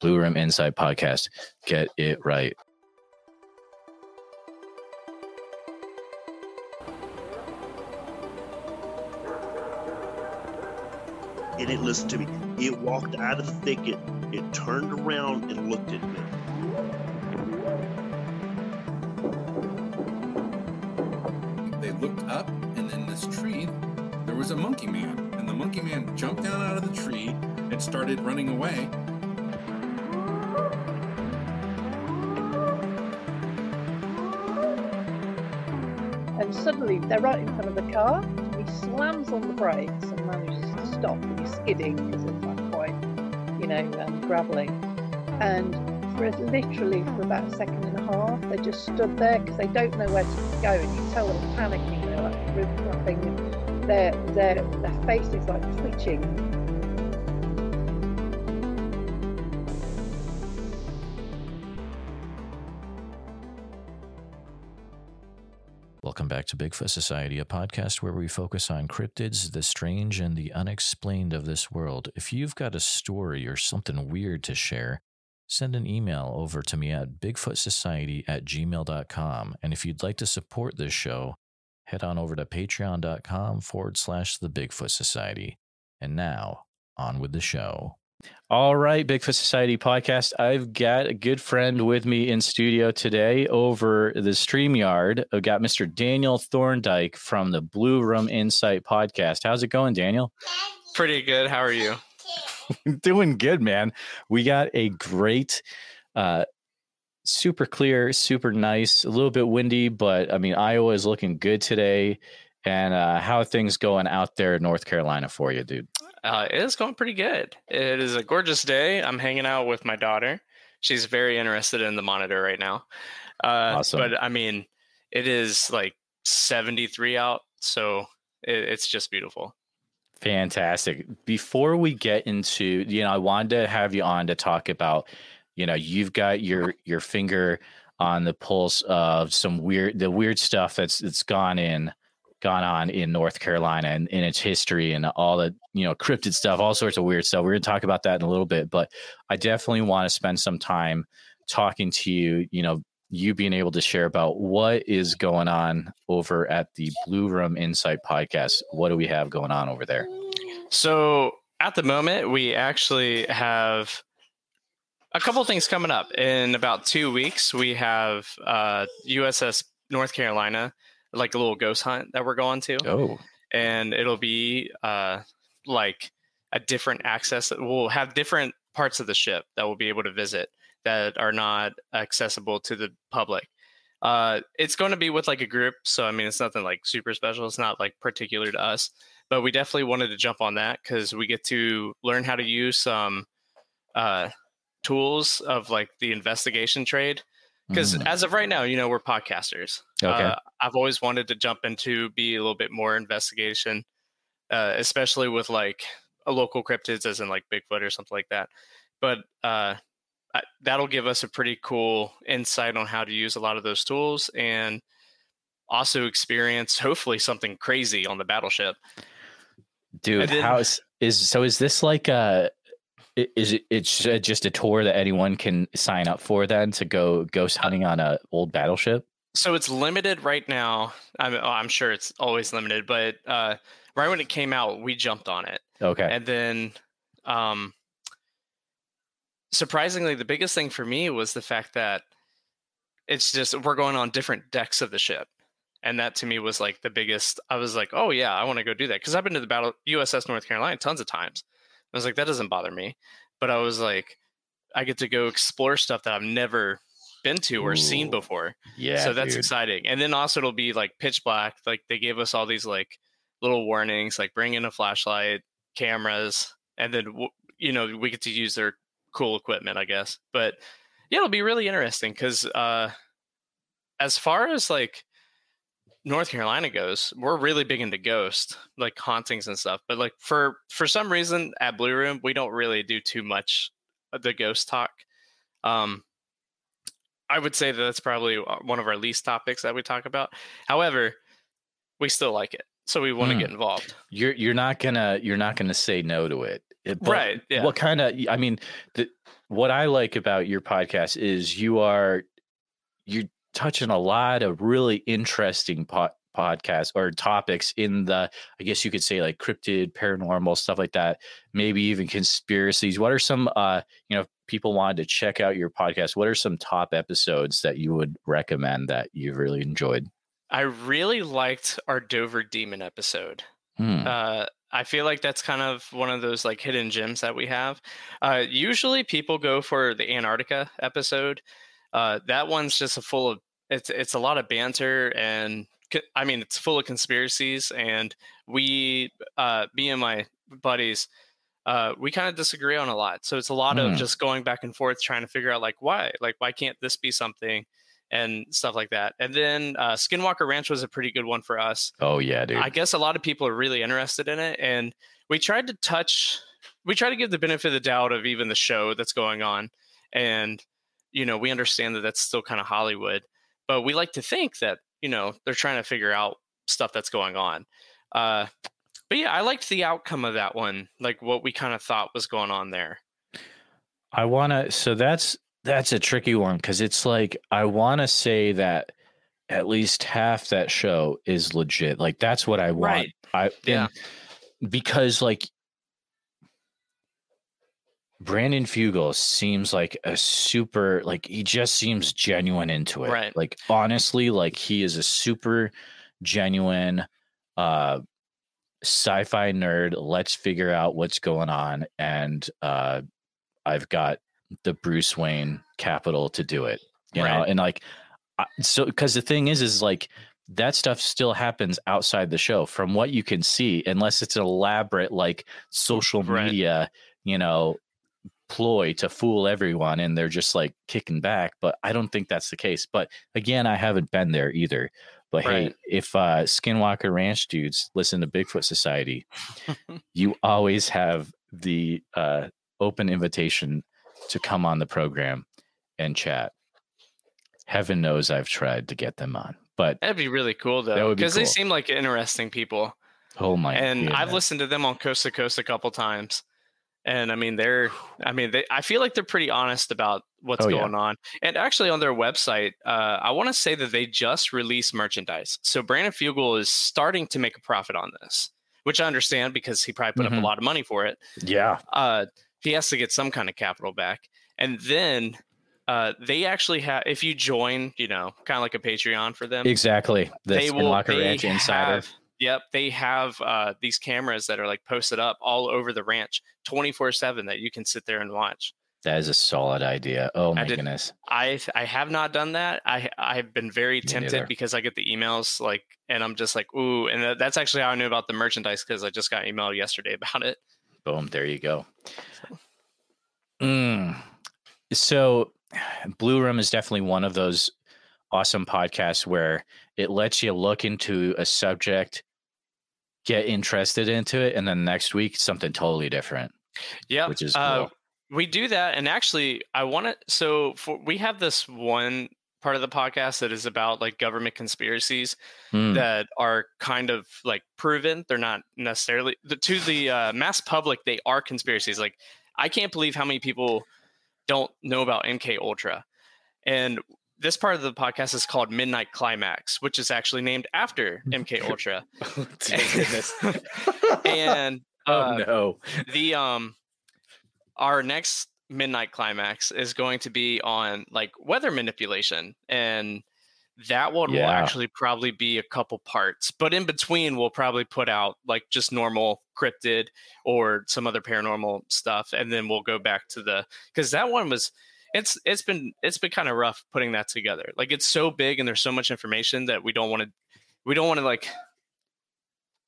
Blue Room Insight Podcast. Get it right. and it listened to me. It walked out of the thicket, it turned around and looked at me. They looked up, and in this tree, there was a monkey man. And the monkey man jumped down out of the tree and started running away. Suddenly they're right in front of the car. He slams on the brakes and manages to stop, and he's skidding because it's like quite, you know, um, gravelly. And for literally for about a second and a half, they just stood there because they don't know where to go, and you tell they're panicking. They're like flapping, their their their face is like twitching. Bigfoot Society, a podcast where we focus on cryptids, the strange, and the unexplained of this world. If you've got a story or something weird to share, send an email over to me at bigfootsociety at gmail.com. And if you'd like to support this show, head on over to patreon.com forward slash the Bigfoot Society. And now, on with the show. All right, Bigfoot Society podcast. I've got a good friend with me in studio today over the StreamYard. I've got Mr. Daniel Thorndike from the Blue Room Insight podcast. How's it going, Daniel? Pretty good. How are you? Doing good, man. We got a great, uh, super clear, super nice, a little bit windy, but I mean, Iowa is looking good today. And uh, how are things going out there in North Carolina for you, dude? Uh, it is going pretty good. It is a gorgeous day. I'm hanging out with my daughter. She's very interested in the monitor right now. Uh, Awesome. But I mean, it is like 73 out, so it, it's just beautiful. Fantastic. Before we get into, you know, I wanted to have you on to talk about, you know, you've got your your finger on the pulse of some weird the weird stuff that's that's gone in gone on in North Carolina and in its history and all the, you know, cryptid stuff, all sorts of weird stuff. We're going to talk about that in a little bit, but I definitely want to spend some time talking to you, you know, you being able to share about what is going on over at the Blue Room Insight podcast. What do we have going on over there? So at the moment, we actually have a couple things coming up. In about two weeks, we have uh, USS North Carolina, like a little ghost hunt that we're going to. Oh, and it'll be uh, like a different access. We'll have different parts of the ship that we'll be able to visit that are not accessible to the public. Uh, it's going to be with like a group, so I mean, it's nothing like super special. It's not like particular to us, but we definitely wanted to jump on that because we get to learn how to use some uh, tools of like the investigation trade. Because Mm. as of right now, you know, we're podcasters. Okay. Uh, I've always wanted to jump into be a little bit more investigation, uh, especially with like a local cryptids, as in like Bigfoot or something like that. But uh, I, that'll give us a pretty cool insight on how to use a lot of those tools and also experience hopefully something crazy on the battleship. dude, then- how is, is so? Is this like a? Is it? It's just a tour that anyone can sign up for then to go ghost hunting on a old battleship. So it's limited right now. I'm, oh, I'm sure it's always limited, but uh, right when it came out, we jumped on it. Okay. And then, um, surprisingly, the biggest thing for me was the fact that it's just we're going on different decks of the ship, and that to me was like the biggest. I was like, oh yeah, I want to go do that because I've been to the battle USS North Carolina tons of times. I was like, that doesn't bother me, but I was like, I get to go explore stuff that I've never been to or seen before yeah. so that's dude. exciting and then also it'll be like pitch black like they gave us all these like little warnings like bring in a flashlight cameras and then you know we get to use their cool equipment i guess but yeah it'll be really interesting because uh as far as like north carolina goes we're really big into ghost like hauntings and stuff but like for for some reason at blue room we don't really do too much of the ghost talk um I would say that that's probably one of our least topics that we talk about. However, we still like it, so we want to Hmm. get involved. You're you're not gonna you're not gonna say no to it. It- but right. Yeah. What kind of? I mean, the, what I like about your podcast is you are you're touching a lot of really interesting po- podcasts or topics in the I guess you could say like cryptid, paranormal stuff like that. Maybe even conspiracies. What are some? uh You know, if people wanted to check out your podcast. What are some top episodes that you would recommend that you've really enjoyed? I really liked our Dover Demon episode. Hmm. Uh, I feel like that's kind of one of those like hidden gems that we have. Uh, usually, people go for the Antarctica episode. Uh, that one's just a full of it's it's a lot of banter and I mean it's full of conspiracies and we uh, me and my buddies uh, we kind of disagree on a lot. So it's a lot Hmm. of just going back and forth trying to figure out like why like why can't this be something and stuff like that. And then uh, Skinwalker Ranch was a pretty good one for us. oh yeah, dude. I guess a lot of people are really interested in it, and we tried to touch, we try to give the benefit of the doubt of even the show that's going on, and you know we understand that that's still kind of Hollywood, but we like to think that you know they're trying to figure out stuff that's going on. Uh, but yeah, I liked the outcome of that one, like what we kind of thought was going on there. I want to. So that's that's a tricky one because it's like I want to say that at least half that show is legit. Like that's what I want. Right. I Yeah. because like Brandon Fugal seems like a super like he just seems genuine into it. Right. Like honestly, like he is a super genuine uh sci-fi nerd. Let's figure out what's going on. And uh I've got the Bruce Wayne capital to do it. You know, and like so because the thing is is like that stuff still happens outside the show from what you can see unless it's an elaborate like social Right. media you know ploy to fool everyone and they're just like kicking back but i don't think that's the case but again i haven't been there either but hey if uh skinwalker ranch dudes listen to bigfoot society you always have the uh open invitation to come on the program and chat. Heaven knows i've tried to get them on but That'd be really cool though, because they seem like interesting people. oh my and I've listened to them on Coast to Coast a couple times, and I mean they're, I mean they, I feel like they're pretty honest about what's Oh, yeah. going on. And actually, on their website, uh, I want to say that they just released merchandise. So Brandon Fugal is starting to make a profit on this, which I understand because he probably put up Mhm. a lot of money for it. yeah Uh, he has to get some kind of capital back, and then. Uh, they actually have. If you join, you know, kind of like a Patreon for them, exactly the they will they ranch insider have- yep they have uh, these cameras that are like posted up all over the ranch 24 7 that you can sit there and watch that is a solid idea oh my did- goodness i i have not done that i i've been very tempted neither. because i get the emails like and i'm just like ooh and that's actually how i knew about the merchandise because i just got emailed yesterday about it Boom, there you go. Mm. So, Blue Room is definitely one of those awesome podcasts where it lets you look into a subject, get interested into it, and then next week something totally different, yeah which is uh, cool. we do that and actually i want to so for, we have this one part of the podcast that is about like government conspiracies Mm, that are kind of like proven. They're not necessarily the, to the uh, mass public. They are conspiracies. Like I can't believe how many people don't know about MK Ultra, and this part of the podcast is called Midnight Climax, which is actually named after MK Ultra. goodness. and oh uh, no. the um our next midnight climax is going to be on like weather manipulation and that one will actually probably be a couple parts but in between we'll probably put out like just normal cryptid or some other paranormal stuff and then we'll go back to the because that one was it's it's been it's been kind of rough putting that together. Like it's so big and there's so much information that we don't want to we don't want to like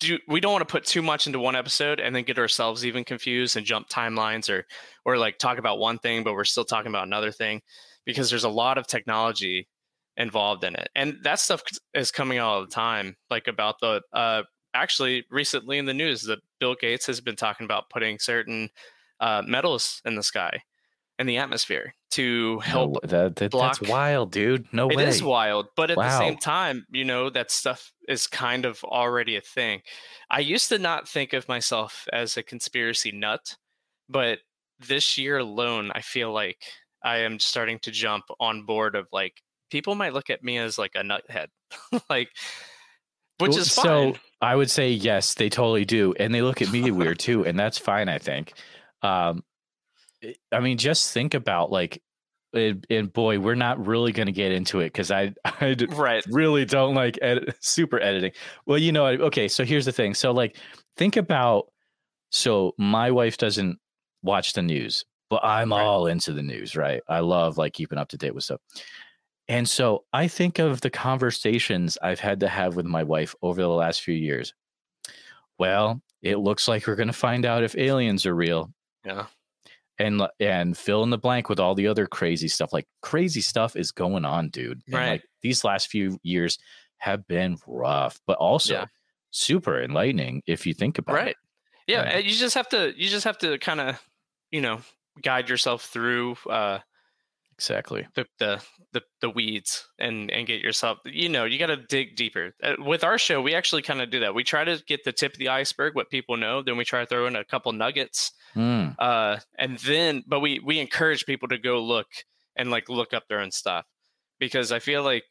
do we don't want to put too much into one episode and then get ourselves even confused and jump timelines or or like talk about one thing but we're still talking about another thing because there's a lot of technology involved in it. And that stuff is coming out all the time like about the uh actually recently in the news that bill gates has been talking about putting certain uh metals in the sky in the atmosphere to help No, that, that- that's block- wild, dude. No it way. is wild, but at the same time, you know, that stuff is kind of already a thing. I used to not think of myself as a conspiracy nut, but this year alone, I feel like I am starting to jump on board of like people might look at me as like a nuthead, like, which is fine. So I would say yes, they totally do, and they look at me weird too, and that's fine. I think. Um, I- I mean, just think about like, and, and boy, we're not really going to get into it because I, right. really don't like edit, super editing. Well, you know, okay. So here's the thing. So like, think about. So my wife doesn't watch the news, but I'm Right. all into the news, right? I love like keeping up to date with stuff. And so I think of the conversations I've had to have with my wife over the last few years. Well, it looks like we're going to find out if aliens are real Yeah. And and fill in the blank with all the other crazy stuff. Like crazy stuff is going on, dude. And, Right. like these last few years have been rough, but also Yeah. super enlightening if you think about Right. it. Yeah. Yeah. You just have to. You just have to kind of, you know, guide yourself through uh, Exactly. the, the the the weeds and and get yourself. You know, you got to dig deeper. Uh, with our show, we actually kind of do that. We try to get the tip of the iceberg, what people know. Then we try to throw in a couple nuggets Mm, uh and then but we we encourage people to go look and like look up their own stuff because i feel like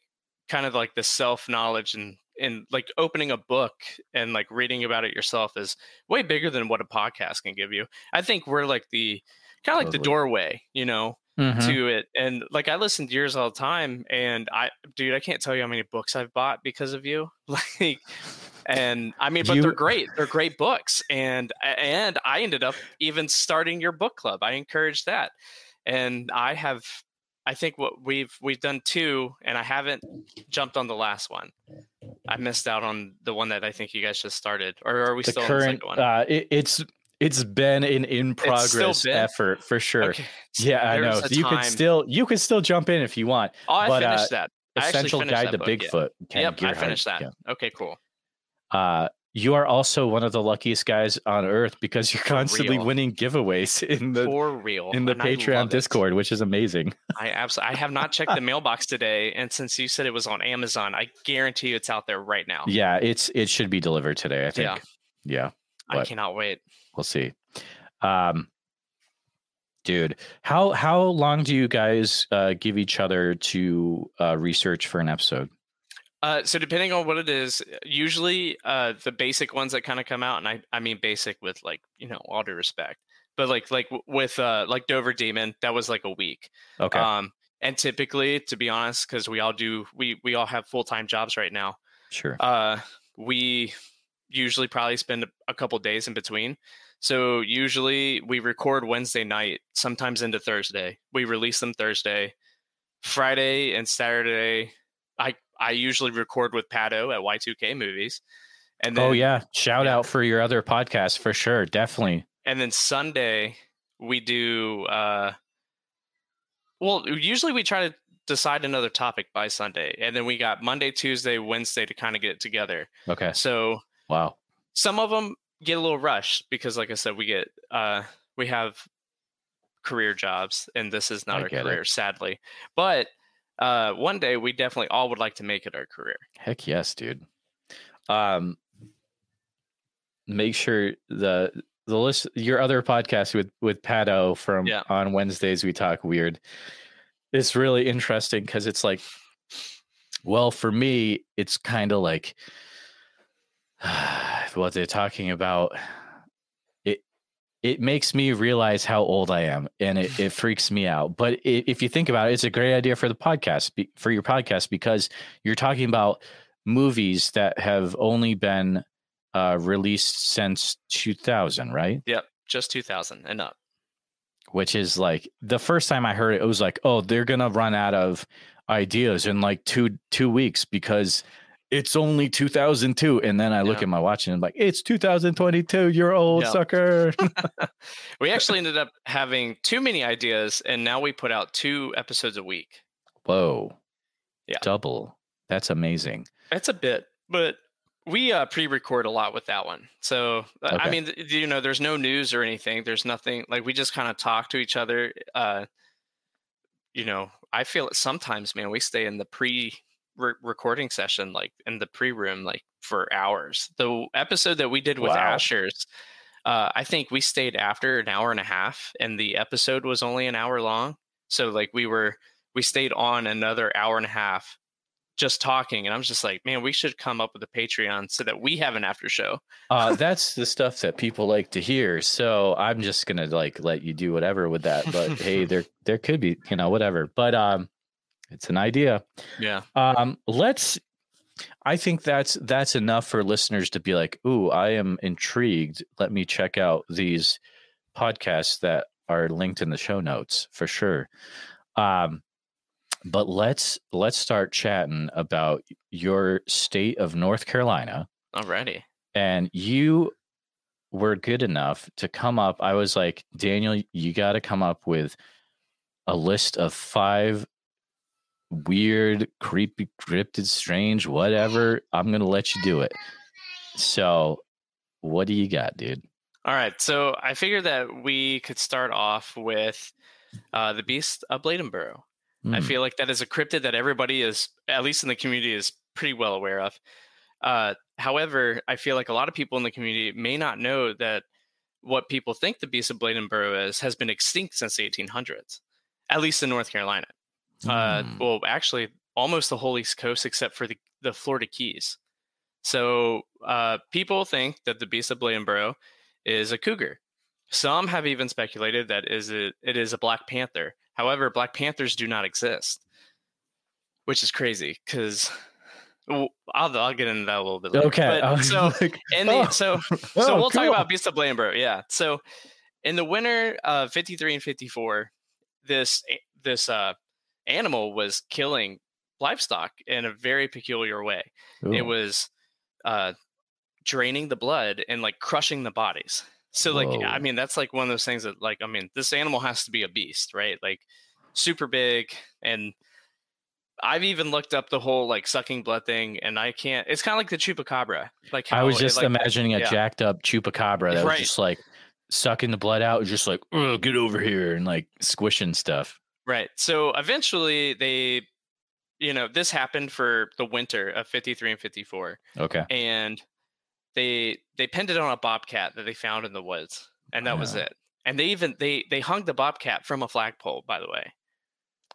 kind of like the self knowledge and and like opening a book and like reading about it yourself is way bigger than what a podcast can give you i think we're like the kind of like the doorway you know mhm. to it and like i listen to yours all the time and i dude i can't tell you how many books i've bought because of you like and i mean but You- they're great they're great books and and i ended up even starting your book club i encouraged that and i have i think what we've we've done two and i haven't jumped on the last one i missed out on the one that i think you guys just started or are we the still current, on the second one uh, it, it's it's been an in progress effort for sure. okay Yeah, I know. You could time- still you could still jump in if you want. oh i but, uh, finished that I Essential finished Guide that to book, yeah. Bigfoot. Ken yep i finished that Yeah. okay cool Uh, you are also one of the luckiest guys on earth because you're constantly winning giveaways in the for real in the and Patreon. Discord, which is amazing. I absolutely I have not checked the mailbox today, and since you said it was on Amazon, I guarantee you it's out there right now. Yeah, it's it should be delivered today. I think. Yeah. Yeah, I cannot wait. We'll see. Um, dude, how how long do you guys uh, give each other to uh, research for an episode? Uh, so depending on what it is, usually uh, the basic ones that kind of come out, and I I mean basic with like you know all due respect, but like like with uh like Dover Demon, that was like a week. Okay. Um, and typically, to be honest, because we all do we we all have full time jobs right now. sure. uh we usually probably spend a- a couple days in between so usually we record wednesday night sometimes into thursday we release them thursday friday and saturday i i usually record with pato at y2k movies and then oh yeah, shout yeah. out for your other podcast for sure. Definitely. and then sunday we do uh well usually we try to decide another topic by sunday and then we got monday tuesday wednesday to kind of get it together Okay. so Wow. some of them get a little rushed because like i said we get uh we have career jobs and this is not I our get it. career sadly but uh one day we definitely all would like to make it our career Heck yes, dude. Um, make sure the the list your other podcast with with Pato from Yeah. on Wednesdays we talk weird. It's really interesting because it's like, well, for me, it's kind of like what they're talking about. It it makes me realize how old I am, and it, it freaks me out. But i if you think about it, it's a great idea for the podcast for your podcast because you're talking about movies that have only been uh, released since 2000, right? yep just 2000 and up Which is like the first time I heard it, it was like, oh, they're gonna run out of ideas in like two two weeks because it's only 2002. And then I look Yeah. at my watch and I'm like, it's 2022. You're old sucker. we actually ended up having too many ideas and now we put out two episodes a week Whoa. Yeah. Double. That's amazing. that's a bit, but we uh, pre-record a lot with that one. So uh, I mean, you know, there's no news or anything. There's nothing like we just kind of talk to each other. Uh, you know, I feel it sometimes, man. We stay in the pre-recording session, like in the pre-room, like for hours. The episode that we did with Wow. Asher's, uh, I think we stayed after an hour and a half, and the episode was only an hour long. So like we were we stayed on another hour and a half just talking and i'm just like man we should come up with a patreon so that we have an after show uh, that's the stuff that people like to hear so i'm just gonna like let you do whatever with that but hey there there could be you know whatever but um it's an idea yeah um let's i think that's that's enough for listeners to be like ooh i am intrigued let me check out these podcasts that are linked in the show notes for sure um but let's let's start chatting about your state of North Carolina. Already. And you were good enough to come up. I was like, Daniel, you got to come up with a list of five weird, creepy, cryptid, strange, whatever. I'm going to let you do it. So, what do you got, dude? All right. So, I figured that we could start off with uh, the Beast of Bladenboro. Mm. I hmm. feel like that is a cryptid that everybody is, at least in the community, is pretty well aware of. Uh, however, I feel like a lot of people in the community may not know that what people think the beast of Bladenboro is has been extinct since the 1800s, at least in North Carolina. Mm. Uh, hmm. well, actually, almost the whole East Coast except for the, the Florida Keys. So uh, people think that the beast of Bladenboro is a cougar. Some have even speculated that is it, it is a black panther However, Black Panthers do not exist, which is crazy because well, I'll, I'll get into that a little bit later. Okay. But, so like, in the, oh, so so oh, we'll cool. talk about Beast of Bladenboro. Yeah. So in the winter of 53 and 54, this this uh, animal was killing livestock in a very peculiar way. Ooh. It was uh, draining the blood and like crushing the bodies. So like Whoa. I mean that's like one of those things that like I mean this animal has to be a beast, right? Like super big and I've even looked up the whole like sucking blood thing and I can't it's kind of like the chupacabra. Like I was just it, like, imagining a yeah. jacked up chupacabra that right. was just like sucking the blood out just like oh get over here and like squishing stuff. Right. So eventually they you know this happened for the winter of 53 and 54. Okay. And they they pinned it on a bobcat that they found in the woods, and that yeah. was it. And they even they they hung the bobcat from a flagpole. By the way,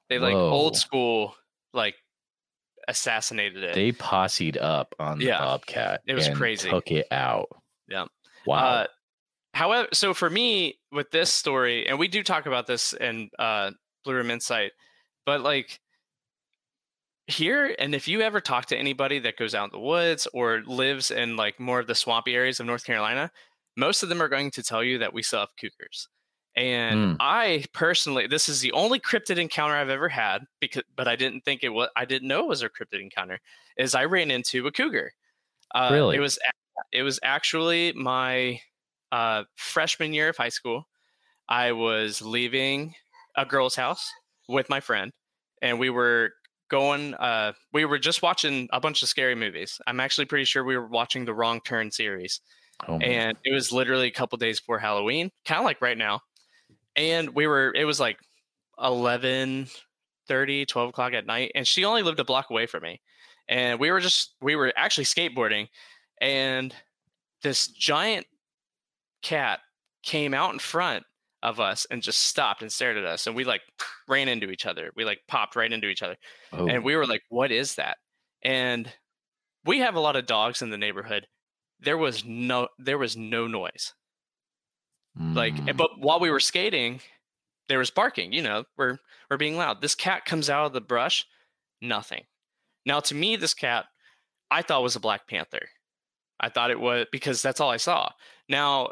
they like Whoa. old school like assassinated it. They posseed up on the yeah. bobcat. It was crazy. Took it out. Yeah. Wow. Uh, however, so for me with this story, and we do talk about this in uh, Blue Room Insight, but like here and if you ever talk to anybody that goes out in the woods or lives in like more of the swampy areas of north carolina most of them are going to tell you that we still have cougars. And mm. i personally this is the only cryptid encounter i've ever had because but i didn't think it was i didn't know it was a cryptid encounter is i ran into a cougar. Uh, really? it was it was actually my uh, freshman year of high school. I was leaving a girl's house with my friend and we were going uh we were just watching a bunch of scary movies. I'm actually pretty sure we were watching the wrong turn series oh, and it was literally a couple days before halloween kind of like right now and we were it was like 11 30 12 o'clock at night and she only lived a block away from me and we were just we were actually skateboarding and this giant cat came out in front of us and just stopped and stared at us and we like ran into each other. We like popped right into each other oh. and we were like what is that? And we have a lot of dogs in the neighborhood. There was no there was no noise. Mm. like but while we were skating there was barking you know we're we're being loud. This cat comes out of the brush nothing. Now to me this cat i thought was a black panther. I thought it was because that's all i saw. Now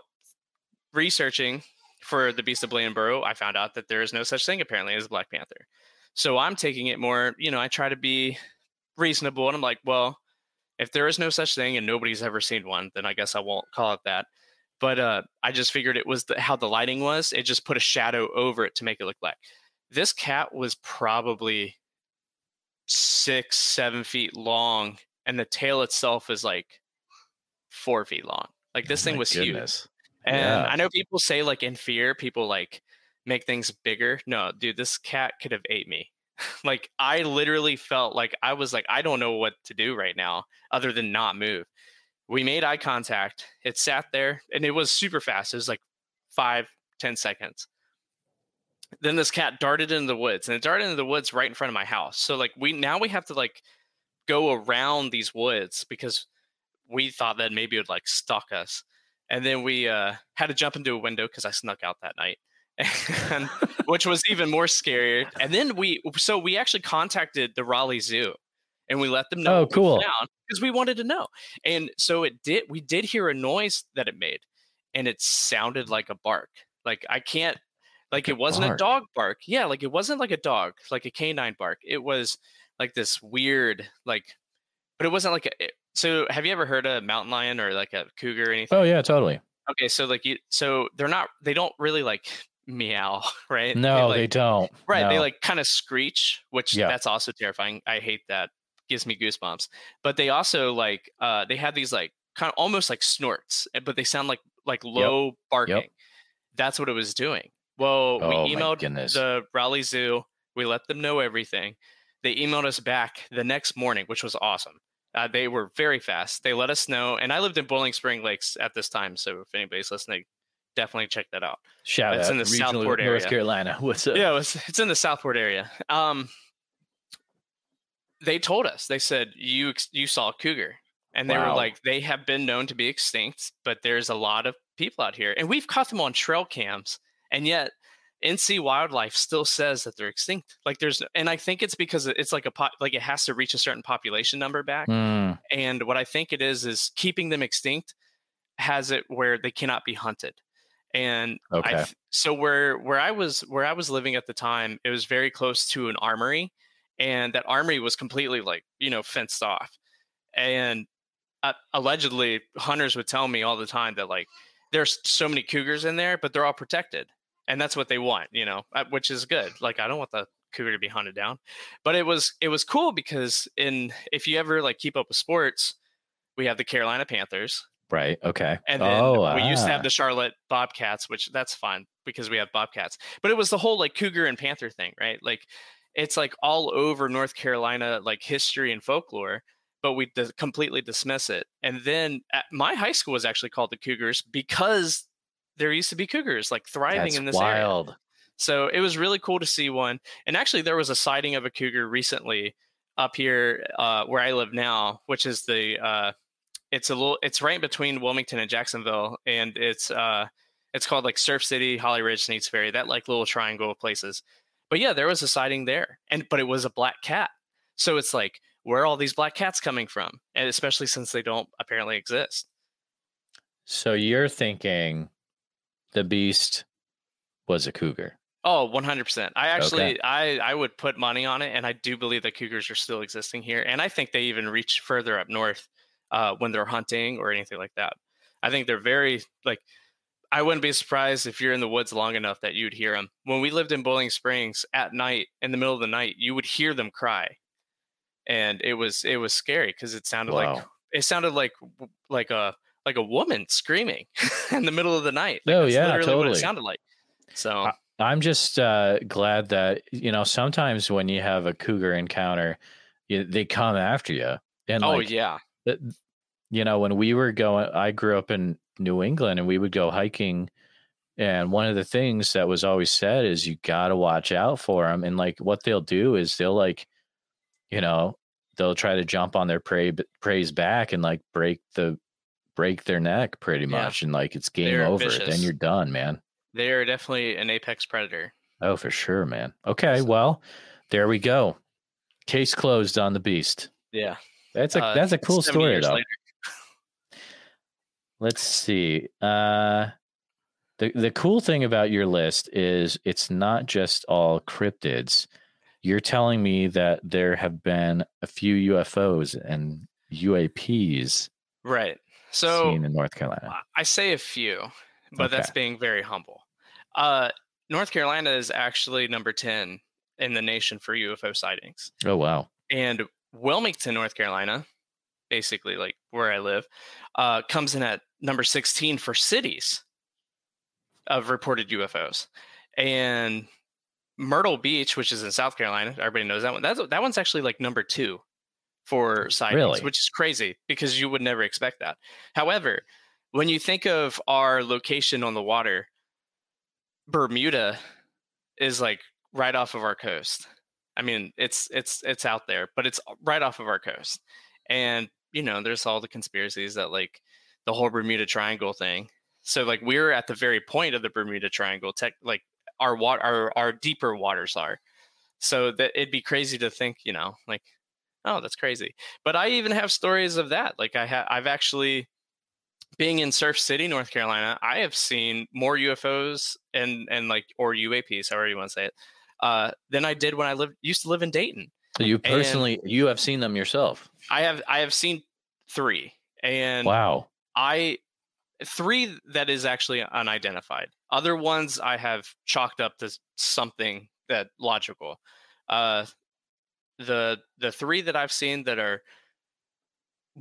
researching for the Beast of Bladenboro, I found out that there is no such thing apparently as a Black Panther. So I'm taking it more, you know, I try to be reasonable and I'm like, well, if there is no such thing and nobody's ever seen one, then I guess I won't call it that. But uh, I just figured it was the, how the lighting was. It just put a shadow over it to make it look black. This cat was probably six, seven feet long, and the tail itself is like four feet long. Like this oh thing was goodness. huge. And yeah. I know people say like in fear, people like make things bigger. No, dude, this cat could have ate me. like I literally felt like I was like, I don't know what to do right now other than not move. We made eye contact. It sat there and it was super fast. It was like five, ten seconds. Then this cat darted into the woods and it darted into the woods right in front of my house. So like we now we have to like go around these woods because we thought that maybe it would like stalk us. And then we uh, had to jump into a window because I snuck out that night. and, which was even more scary. And then we, so we actually contacted the Raleigh Zoo, and we let them know. Oh, cool! Because we wanted to know, and so it did. We did hear a noise that it made, and it sounded like a bark. Like I can't, like, like it wasn't bark. a dog bark. Yeah, like it wasn't like a dog, like a canine bark. It was like this weird, like, but it wasn't like a. It, so have you ever heard a mountain lion or like a cougar or anything? Oh yeah, totally. Okay, so like you, so they're not, they don't really like meow, right? No, they, like, they don't. Right, no. they like kind of screech, which yeah. that's also terrifying. I hate that. Gives me goosebumps. But they also like uh they have these like kind of almost like snorts, eh, but they sound like like low yep. barking. Yep. That's what it was doing. Well, oh, we emailed the Raleigh Zoo. We let them know everything. They emailed us back the next morning, which was awesome. Uh, they were very fast. They let us know, and I lived in Boiling Spring Lakes at this time. So if anybody's listening, definitely check that out. Shout it's out in the Southport area, North Carolina. What's up? Yeah, it was, it's in the Southport area. Um, they told us. They said you you saw a cougar, and they wow. were like they have been known to be extinct, but there's a lot of people out here, and we've caught them on trail cams, and yet NC Wildlife still says that they're extinct. Like there's, and I think it's because it's like a pot, like it has to reach a certain population number back. Mm. And what I think it is is keeping them extinct has it where they cannot be hunted. And okay. I, so where where I was where I was living at the time, it was very close to an armory, and that armory was completely like you know fenced off. And uh, allegedly, hunters would tell me all the time that like there's so many cougars in there, but they're all protected and that's what they want, you know, uh, which is good. Like I don't want the cougar to be hunted down, but it was it was cool because in if you ever like keep up with sports, we have the Carolina Panthers, right? Okay, and then oh, we ah. used to have ah. the Charlotte Bobcats, which that's fine because we have Bobcats, but it was the whole like cougar and panther thing, right? Like it's like all over North Carolina, like history and folklore. But we d- completely dismiss it. And then my high school was actually called the Cougars because there used to be cougars like thriving That's in this wild. area. So it was really cool to see one. And actually, there was a sighting of a cougar recently up here uh, where I live now, which is the uh, it's a little it's right between Wilmington and Jacksonville, and it's uh, it's called like Surf City, Holly Ridge, Sneads Ferry, that like little triangle of places. But yeah, there was a sighting there, and but it was a black cat. So it's like where are all these black cats coming from? And especially since they don't apparently exist. So you're thinking the beast was a cougar. Oh, 100%. I actually okay. I I would put money on it and I do believe that cougars are still existing here and I think they even reach further up north uh, when they're hunting or anything like that. I think they're very like I wouldn't be surprised if you're in the woods long enough that you'd hear them. When we lived in Bowling Springs at night in the middle of the night, you would hear them cry. And it was it was scary cuz it sounded wow. like it sounded like like a like a woman screaming in the middle of the night. Like, oh yeah, totally. it sounded like. So I, am just uh, glad that you know sometimes when you have a cougar encounter, you, they come after you. And oh like, yeah, you know when we were going, I grew up in New England, and we would go hiking. And one of the things that was always said is you got to watch out for them. And like what they'll do is they'll like, you know, they'll try to jump on their prey prey's back and like break the break their neck pretty much, yeah. and like it's game They're over. Vicious. Then you're done, man. They are definitely an apex predator. Oh, for sure, man. Okay, so. well, there we go. Case closed on the beast. Yeah, that's a uh, that's a cool story though. Later. Let's see. Uh, the the cool thing about your list is it's not just all cryptids. You're telling me that there have been a few UFOs and UAPs. Right so in North Carolina? I say a few, but okay. that's being very humble. Uh, North Carolina is actually number 10 in the nation for UFO sightings. Oh, wow. And Wilmington, North Carolina, basically like where I live, uh, comes in at number 16 for cities of reported UFOs. And Myrtle Beach, which is in South Carolina, everybody knows that one. That's, that one's actually like number two for sightings, Really? which is crazy because you would never expect that. However, when you think of our location on the water, Bermuda is like right off of our coast. I mean, it's it's it's out there, but it's right off of our coast. And you know, there's all the conspiracies that like the whole Bermuda Triangle thing. So like we're at the very point of the Bermuda Triangle. Tech like our water, our our deeper waters are. So that it'd be crazy to think, you know, like, oh, that's crazy. But I even have stories of that. Like I have, I've actually being in Surf City, North Carolina, I have seen more UFOs and and like or UAPs, however you want to say it, uh, than I did when I lived used to live in Dayton. So you personally, you have seen them yourself. I have I have seen three, and Wow. I three that is actually unidentified. Other ones I have chalked up to something that logical. Uh, the the three that I've seen that are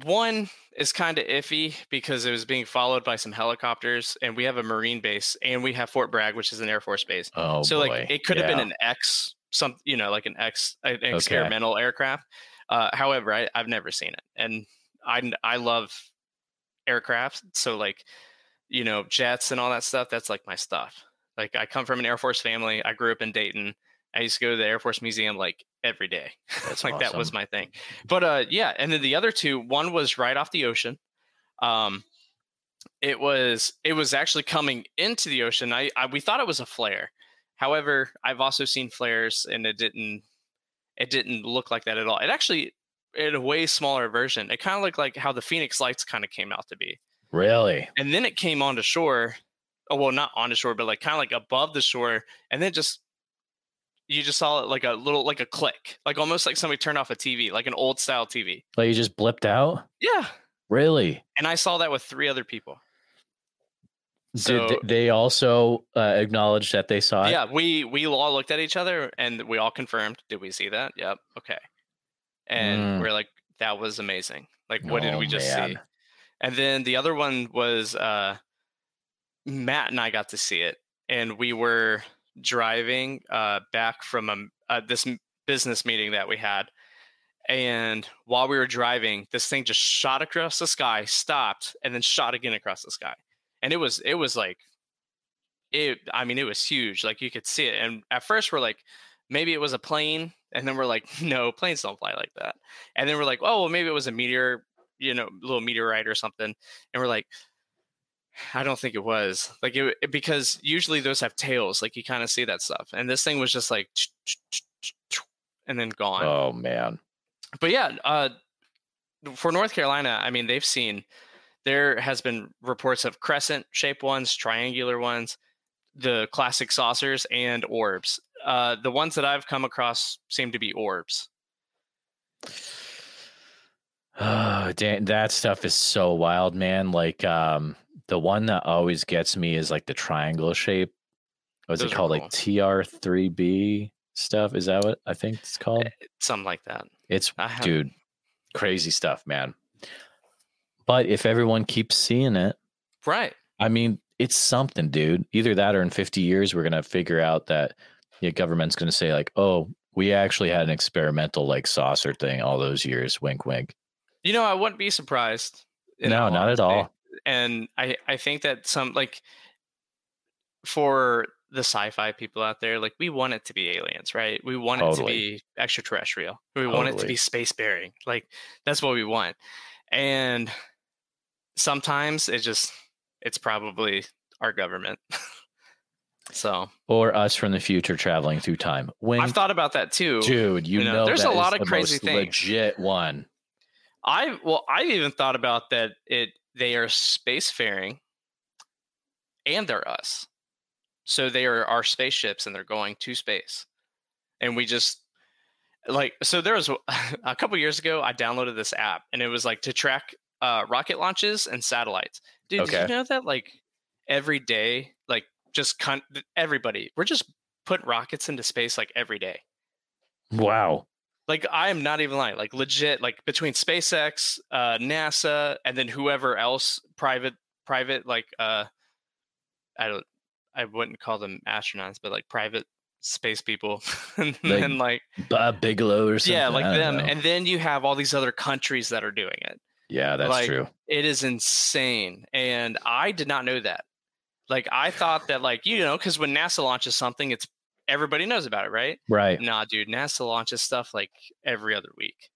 one is kind of iffy because it was being followed by some helicopters, and we have a marine base, and we have Fort Bragg, which is an Air Force base. Oh, so boy. like it could have been an X, some you know, like an X, an experimental aircraft. Uh, however, I, I've never seen it, and I I love aircraft, so like you know jets and all that stuff. That's like my stuff. Like I come from an Air Force family. I grew up in Dayton. I used to go to the Air Force Museum like every day. That's like that was my thing. But uh yeah, and then the other two, one was right off the ocean. Um it was it was actually coming into the ocean. I, I we thought it was a flare. However, I've also seen flares and it didn't it didn't look like that at all. It actually in a way smaller version. It kind of looked like how the Phoenix lights kind of came out to be. Really? And then it came onto shore. Oh, well, not onto shore, but like kind of like above the shore, and then just you just saw it like a little like a click, like almost like somebody turned off a TV, like an old style TV. Like you just blipped out? Yeah. Really? And I saw that with three other people. Did So- they also uh, acknowledge that they saw it? yeah, we we all looked at each other and we all confirmed. Did we see that? Yep. Okay. And Mm. we're like, that was amazing. Like, what did Oh, we just see? And then the other one was uh, Matt and I got to see it, and we were driving uh, back from a, uh, this business meeting that we had. And while we were driving, this thing just shot across the sky, stopped, and then shot again across the sky. And it was it was like it. I mean, it was huge. Like you could see it. And at first, we're like, maybe it was a plane, and then we're like, no, planes don't fly like that. And then we're like, oh, well, maybe it was a meteor, you know, little meteorite or something. And we're like, I don't think it was like it, it- because usually those have tails, like you kind of see that stuff. And this thing was just like, and then gone. Oh man. But yeah, uh, for North Carolina, I mean, they've seen there has been reports of crescent shaped ones, triangular ones, the classic saucers, and orbs. Uh, the ones that I've come across seem to be orbs. Oh, Dan, that stuff is so wild, man. Like um the one that always gets me is like the triangle shape. What's Those it called? cool. Like TR3B stuff. Is that what I think it's eh, called? Something like that. It's dude, crazy stuff, man. But if everyone keeps seeing it, right? I mean, it's something, dude. Either that or in 50 years, we're gonna figure out that the government's gonna say, like, oh, we actually had an experimental like saucer thing all those years. Wink wink. You know, I wouldn't be surprised. No, not at all. And I, I think that some like for the sci-fi people out there, like we want it to be aliens, right? We want it to be extraterrestrial. We want it to be space bearing. Like that's what we want. And sometimes it just it's probably our government. so Or us from the future traveling through time. Wink, I've thought about that too. dude. You, you know, know, there's a lot of the crazy things. Legit one. I well, I've even thought about that. It they are spacefaring, and they're us. So they are our spaceships, and they're going to space, and we just like so. There was a couple years ago, I downloaded this app, and it was like to track uh, rocket launches and satellites. Dude, did you know that like every day, like just con- everybody, we're just putting rockets into space like every day Wow. Like I am not even lying. Like legit, like between SpaceX, uh, NASA, and then whoever else, private, private, like uh, I don't, I wouldn't call them astronauts, but like private space people and Like, then like Bob Bigelow or something. yeah like them know. and then you have all these other countries that are doing it yeah, that's like, true. it is insane and i did not know that like i thought that like you know because when nasa launches something it's everybody knows about it right Right. nah dude nasa launches stuff like every other week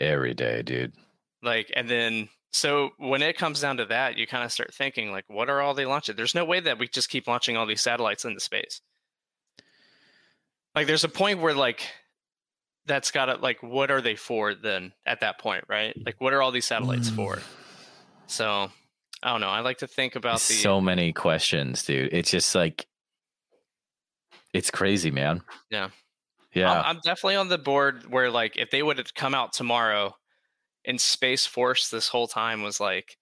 Every day, dude. like and then so when it comes down to that you kind of start thinking like what are all they launching there's no way that we just keep launching all these satellites into space like there's a point where like that's got to like what are they for then at that point right like what are all these satellites for Mm. so i don't know i like to think about the so many questions, dude. It's just like it's crazy, man. Yeah. Yeah. I'm, I'm definitely on the board where like if they would have come out tomorrow and space force this whole time was like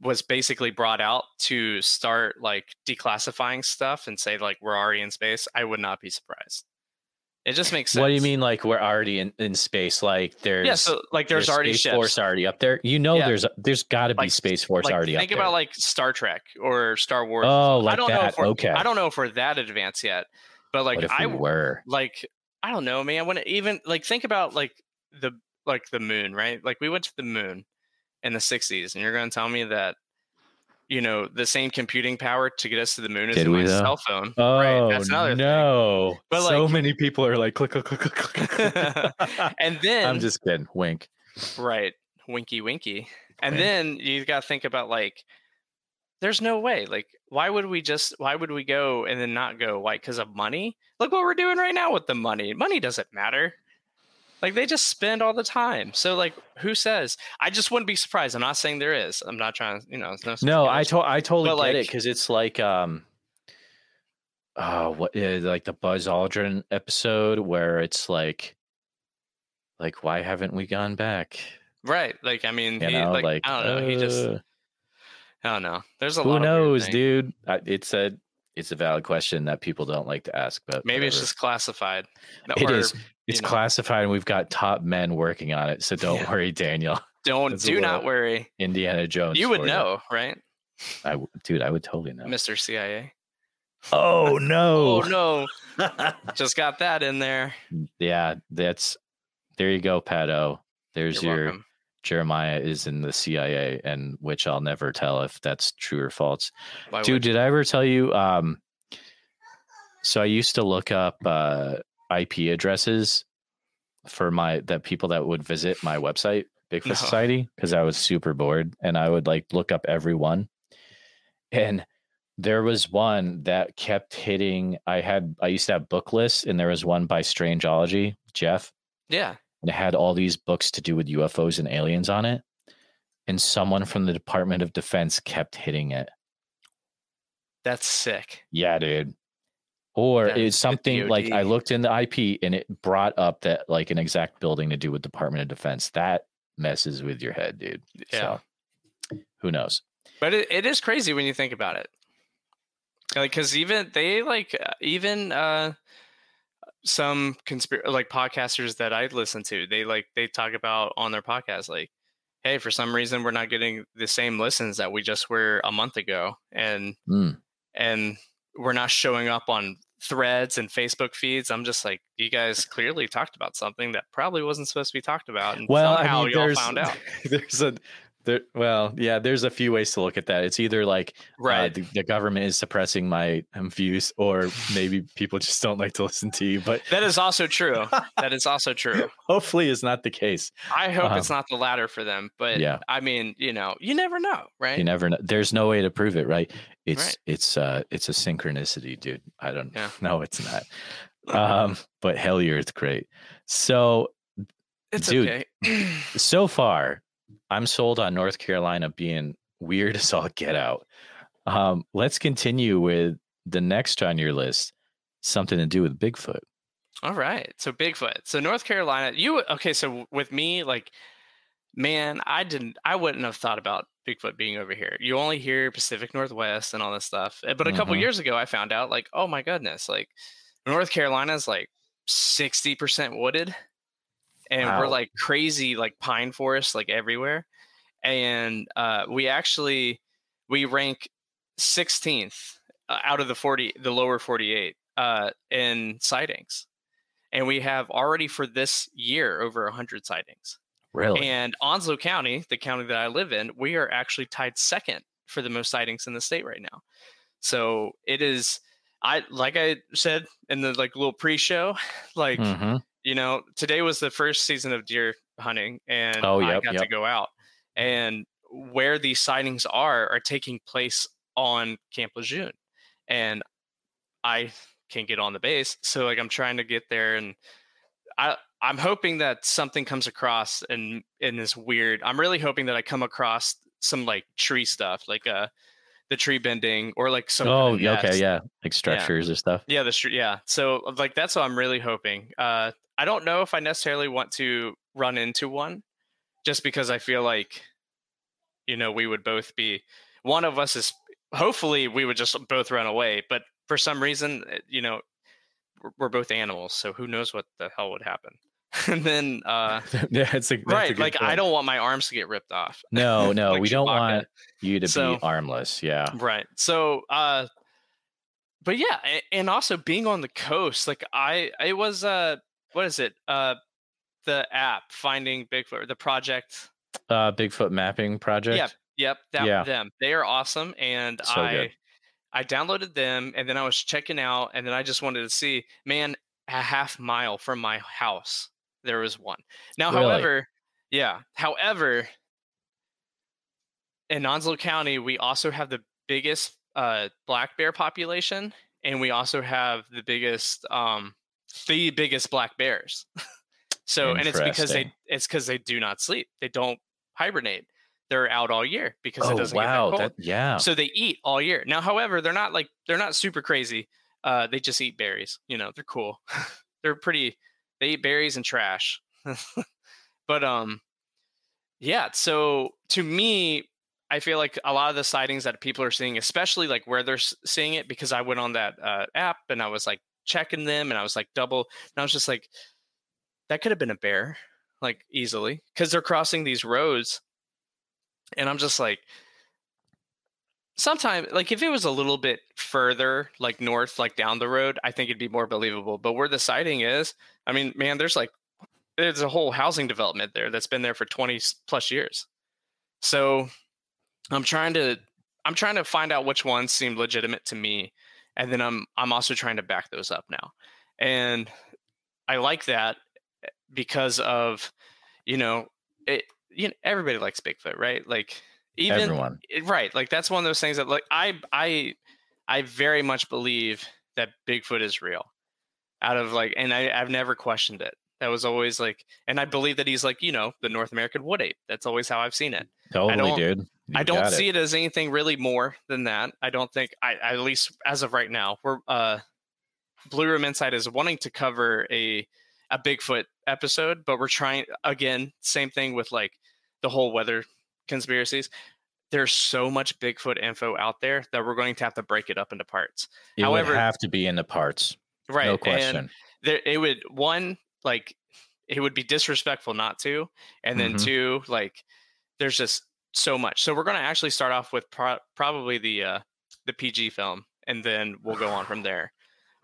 was basically brought out to start like declassifying stuff and say like we're already in space i would not be surprised it just makes sense what do you mean like we're already in, in space? Like there's yeah so like there's, already Space ships Force already up there. You know Yeah. there's there's got to be Like- Space Force like, already think up about there. like star trek or star wars oh, i don't know if we're, okay. i don't know if we're that advanced yet but like what if i we were? like I don't know, man. When it even like think about like the like the moon, right? Like we went to the moon in the '60s, and you're going to tell me that you know the same computing power to get us to the moon is Did my though? cell phone. Oh right, that's oh, another thing. no! But, so like- many people are like click click click click. click. And then I'm just kidding. Wink. right, winky winky. And Wink. then you got to think about like, there's no way. Like, why would we just? Why would we go and then not go? Why? Because of money? Look what we're doing right now with the money. Money doesn't matter. Like they just spend all the time. So like, who says? I just wouldn't be surprised. I'm not saying there is. I'm not trying to. You know, no. No, I to- I totally But, get it because it's like um, oh, what uh, like the Buzz Aldrin episode where it's like, like why haven't we gone back? right. Like I mean, You he, know, like, like I don't know. he just. Oh, I don't know. There's a who lot. of weird knows, dude? It's a it's a valid question that people don't like to ask, but Maybe it's just classified. It. It's know. classified, and we've got top men working on it. So don't Yeah. worry, Daniel. Don't a do not worry. Indiana Jones. You would know, right, I dude, I would totally know. Mr. CIA? Oh no! Oh no, just got that in there. yeah, that's there. You go, Pato. There's You're your welcome. Jeremiah is in the CIA, and which I'll never tell if that's true or false. Why Dude, did I ever tell you? Um, so I used to look up uh, IP addresses for my that people that would visit my website, Bigfoot No. Society, because I was super bored, and I would like look up every one. And there was one that kept hitting. I had I used to have book lists, and there was one by Strangeology, Jeff, yeah, and it had all these books to do with UFOs and aliens on it. And someone from the Department of Defense kept hitting it. that's sick. Yeah, dude. Or That it's is something like I looked in the IP and it brought up that like an exact building to do with Department of Defense. That messes with your head, dude. Yeah, So who knows? but it, it is crazy when you think about it. Like, because even they like uh, even uh some conspiracy like podcasters that I listen to, they like they talk about on their podcast like, hey, for some reason we're not getting the same listens that we just were a month ago, and Mm. and we're not showing up on threads and Facebook feeds. I'm just like, you guys clearly talked about something that probably wasn't supposed to be talked about, and Well, somehow I mean, y'all found out. there's a there. Well, yeah, there's a few ways to look at that. It's either like uh, the, the government is suppressing my um, views, or maybe people just don't like to listen to you. But that is also true. that is also true. hopefully, it's not the case. I hope it's Um, not the latter for them, but yeah. I mean, you know, you never know, right? You never know. There's no way to prove it, right? It's Right. it's uh it's a synchronicity, dude. I don't Yeah. know. It's not. Um, but hell, yeah, it's great. So it's dude, okay. so far, I'm sold on North Carolina being weird as all get out. Um, let's continue with the next on your list, something to do with Bigfoot. All right. So Bigfoot. So North Carolina, you okay, so with me like man, I didn't I wouldn't have thought about Bigfoot being over here. You only hear Pacific Northwest and all this stuff. Uh, But a couple Mhm. years ago I found out like, oh my goodness, like North Carolina is like 60% wooded. And we're like crazy like pine forests like everywhere. And uh we actually we rank 16th uh, out of the 40 the lower 48 uh, in sightings, and we have already for this year over hundred sightings. Really? And Onslow County, the county that I live in, we are actually tied second for the most sightings in the state right now. So it is. I like I said in the like little pre-show, like Mhm. you know, today was the first season of deer hunting, and Oh, I yep, got to go out. And where these sightings are are taking place on Camp Lejeune, and I can't get on the base, so like I'm trying to get there, and I I'm hoping that something comes across in in this weird. I'm really hoping that I come across some like tree stuff, like uh the tree bending or like some. kind Oh, of yeah, okay, yeah, like structures or stuff. Yeah, the street. Yeah, so like that's what I'm really hoping. Uh, I don't know if I necessarily want to run into one, just because I feel like, you know, we would both be one of us is hopefully we would just both run away, but for some reason, uh, you know, we're, we're both animals, so who knows what the hell would happen. and then, uh, yeah, it's a, right, like I don't want my arms to get ripped off. No, no, like we don't want you to So- be armless. Yeah. Right. So, uh, but yeah, and also being on the coast, like I, it was, uh, what is it? Uh, the app Finding Bigfoot, the project. Uh, Bigfoot mapping project. Yep. Yep. That, Yeah. Them. They are awesome. And So I, good. I downloaded them and then I was checking out and then I just wanted to see, man, a half mile from my house, there was one. Now, Really? however, yeah, however, in Onslow County, we also have the biggest uh, black bear population, and we also have the biggest, um, the biggest black bears. so, and it's because they it's because they do not sleep. They don't hibernate. They're out all year because it Oh doesn't wow, get that cold. that yeah. So they eat all year. Now, however, they're not like they're not super crazy. Uh, they just eat berries. You know, they're cool. they're pretty. They eat berries and trash. but um, yeah. So to me, I feel like a lot of the sightings that people are seeing, especially like where they're seeing it, because I went on that uh, app and I was like checking them, and I was like double, and I was just like, that could have been a bear, like easily, because they're crossing these roads, and I'm just like, sometimes like if it was a little bit further like north like down the road i think it'd be more believable but where the sighting is i mean man there's like there's a whole housing development there that's been there for 20 plus years. So i'm trying to i'm trying to find out which ones seem legitimate to me and then i'm i'm also trying to back those up now and i like that because of you know it you know everybody likes bigfoot right like even Everyone. right like that's one of those things that like i i i very much believe that bigfoot is real out of like and i i've never questioned it that was always like and i believe that he's like you know the north american wood ape that's always how i've seen it Totally, dude. i don't see it. as anything really more than that i don't think i at least as of right now we're uh blue room insight is wanting to cover a a bigfoot episode but we're trying again same thing with like the whole weather conspiracies there's so much bigfoot info out there that we're going to have to break it up into parts It however- would have to be in the parts. right No and question. there it would one like it would be disrespectful not to and then Mhm. two like there's just so much so we're going to actually start off with pro- probably the uh the pg film and then we'll go on from there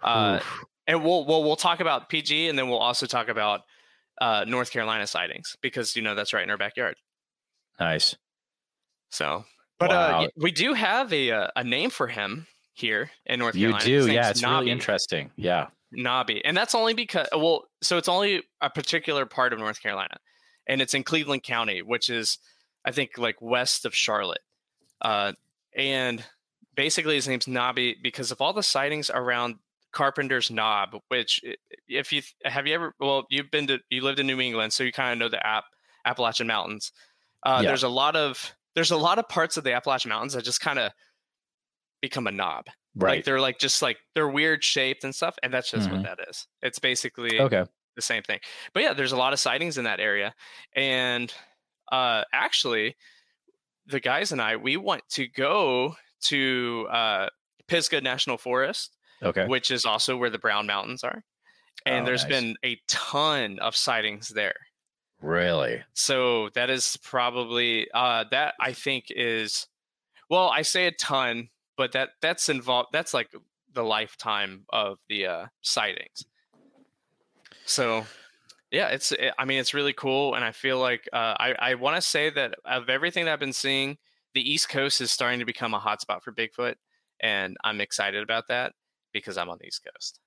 uh Oof. And we'll we'll we'll talk about pg and then we'll also talk about uh north carolina sightings because you know that's right in our backyard nice. so but uh Wow. y- we do have a uh, a name for him here in north You carolina You do, yeah. It's Nobby. really interesting. Yeah. Nobby. And that's only because, well, so it's only a particular part of North Carolina. And it's in Cleveland County, which is, I think, like west of Charlotte. Uh, and basically, his name's Nobby because of all the sightings around Carpenter's Knob, which, if you have you ever, well, you've been to, you lived in New England, so you kind of know the App, Appalachian Mountains. Uh, Yeah. There's a lot of, there's a lot of parts of the Appalachian Mountains that just kind of become a knob. Right. Like they're like just like they're weird shaped and stuff, and that's just Mhm. what that is. It's basically okay. the same thing. But yeah, there's a lot of sightings in that area, and uh, actually, the guys and I we want to go to uh, Pisgah National Forest, Okay. which is also where the Brown Mountains are, and Oh, there's nice. been a ton of sightings there. Really? So that is probably uh, that I think is well, I say a ton, but that that's involved. That's like the lifetime of the uh, sightings. So, yeah, it's it, I mean it's really cool, and I feel like uh, I I want to say that of everything that I've been seeing, the East Coast is starting to become a hotspot for Bigfoot, and I'm excited about that because I'm on the East Coast.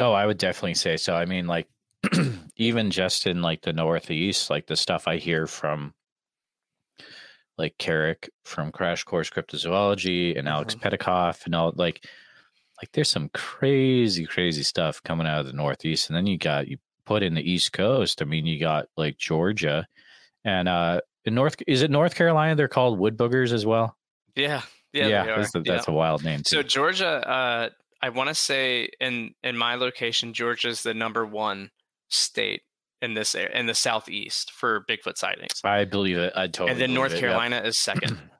Oh, I would definitely say so. I mean, like even just in like the Northeast, like the stuff I hear from like Carrick from Crash Course Cryptozoology and Alex Mhm. Petikoff and all like like there's some crazy, crazy stuff coming out of the Northeast. And then you got you put in the East Coast. I mean, you got like Georgia and uh in North is it North Carolina? They're called wood boogers as well. Yeah, yeah, are. that's, a, Yeah. that's a wild name. So Georgia, uh, I want to say in in my location, Georgia's the number one state in this area, in the southeast for Bigfoot sightings, I believe it. I totally. and then North it, yep. Carolina is second.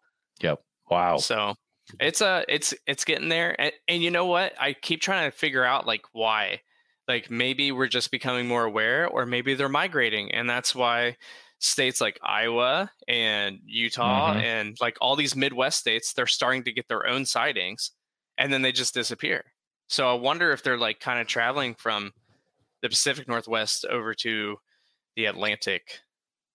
Yep. Wow. So it's a it's it's getting there, and, and you know what? I keep trying to figure out like why. Like maybe we're just becoming more aware, or maybe they're migrating, and that's why states like Iowa and Utah Mhm. and like all these Midwest states, they're starting to get their own sightings, and then they just disappear. So I wonder if they're like kind of traveling from the Pacific Northwest over to the Atlantic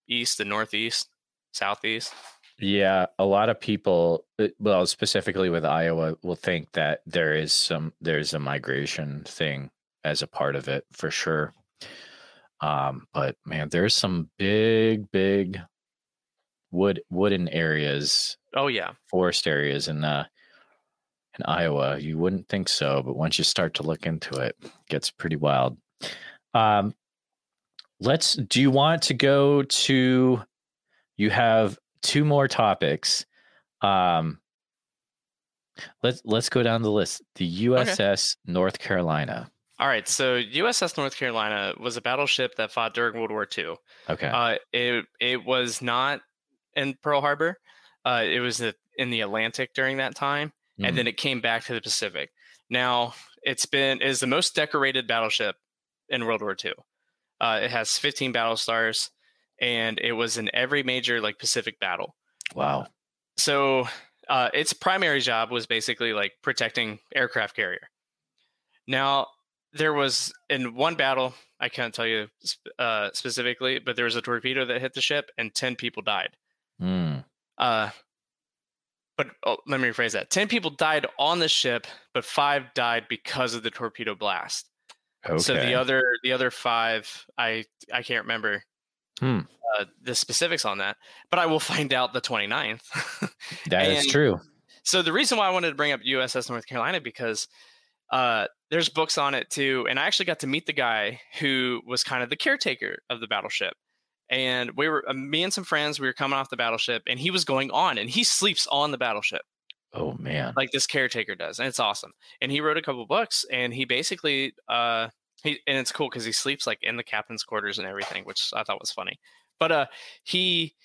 East, the Northeast, Southeast. Yeah, a lot of people, uh, well, specifically with Iowa, will think that there is some there's a migration thing as a part of it for sure. Um, but man, there's some big, big wood wooden areas, Oh yeah, forest areas in uh in Iowa. You wouldn't think so, but once you start to look into it, it gets pretty wild. Um, let's. Do you want to go to? You have two more topics. Um, let's let's go down the list. The USS North Carolina. All right, so USS North Carolina was a battleship that fought during World War II. Okay. Uh, it it was not in Pearl Harbor. Uh, it was in the Atlantic during that time, and Mm. then it came back to the Pacific. Now it's been it is the most decorated battleship in World War II. Uh, it has 15 battle stars, and it was in every major like Pacific battle. wow. So uh, its primary job was basically like protecting aircraft carrier. Now there was in one battle, I can't tell you uh, specifically, but there was a torpedo that hit the ship and ten people died. Mm. Uh, but oh, let me rephrase that: ten people died on the ship, but five died because of the torpedo blast. Okay. So the other the other five, I I can't remember Hmm. uh, the specifics on that, but I will find out the 29th. that is and- true. so the reason why I wanted to bring up USS North Carolina because uh, there's books on it too, and I actually got to meet the guy who was kind of the caretaker of the battleship. And we were uh, me and some friends. We were coming off the battleship, and he was going on, and he sleeps on the battleship Oh man. like this caretaker does, and it's awesome. And he wrote a couple books, and he basically uh, he and it's cool because he sleeps like in the captain's quarters and everything, which I thought was funny. But uh, he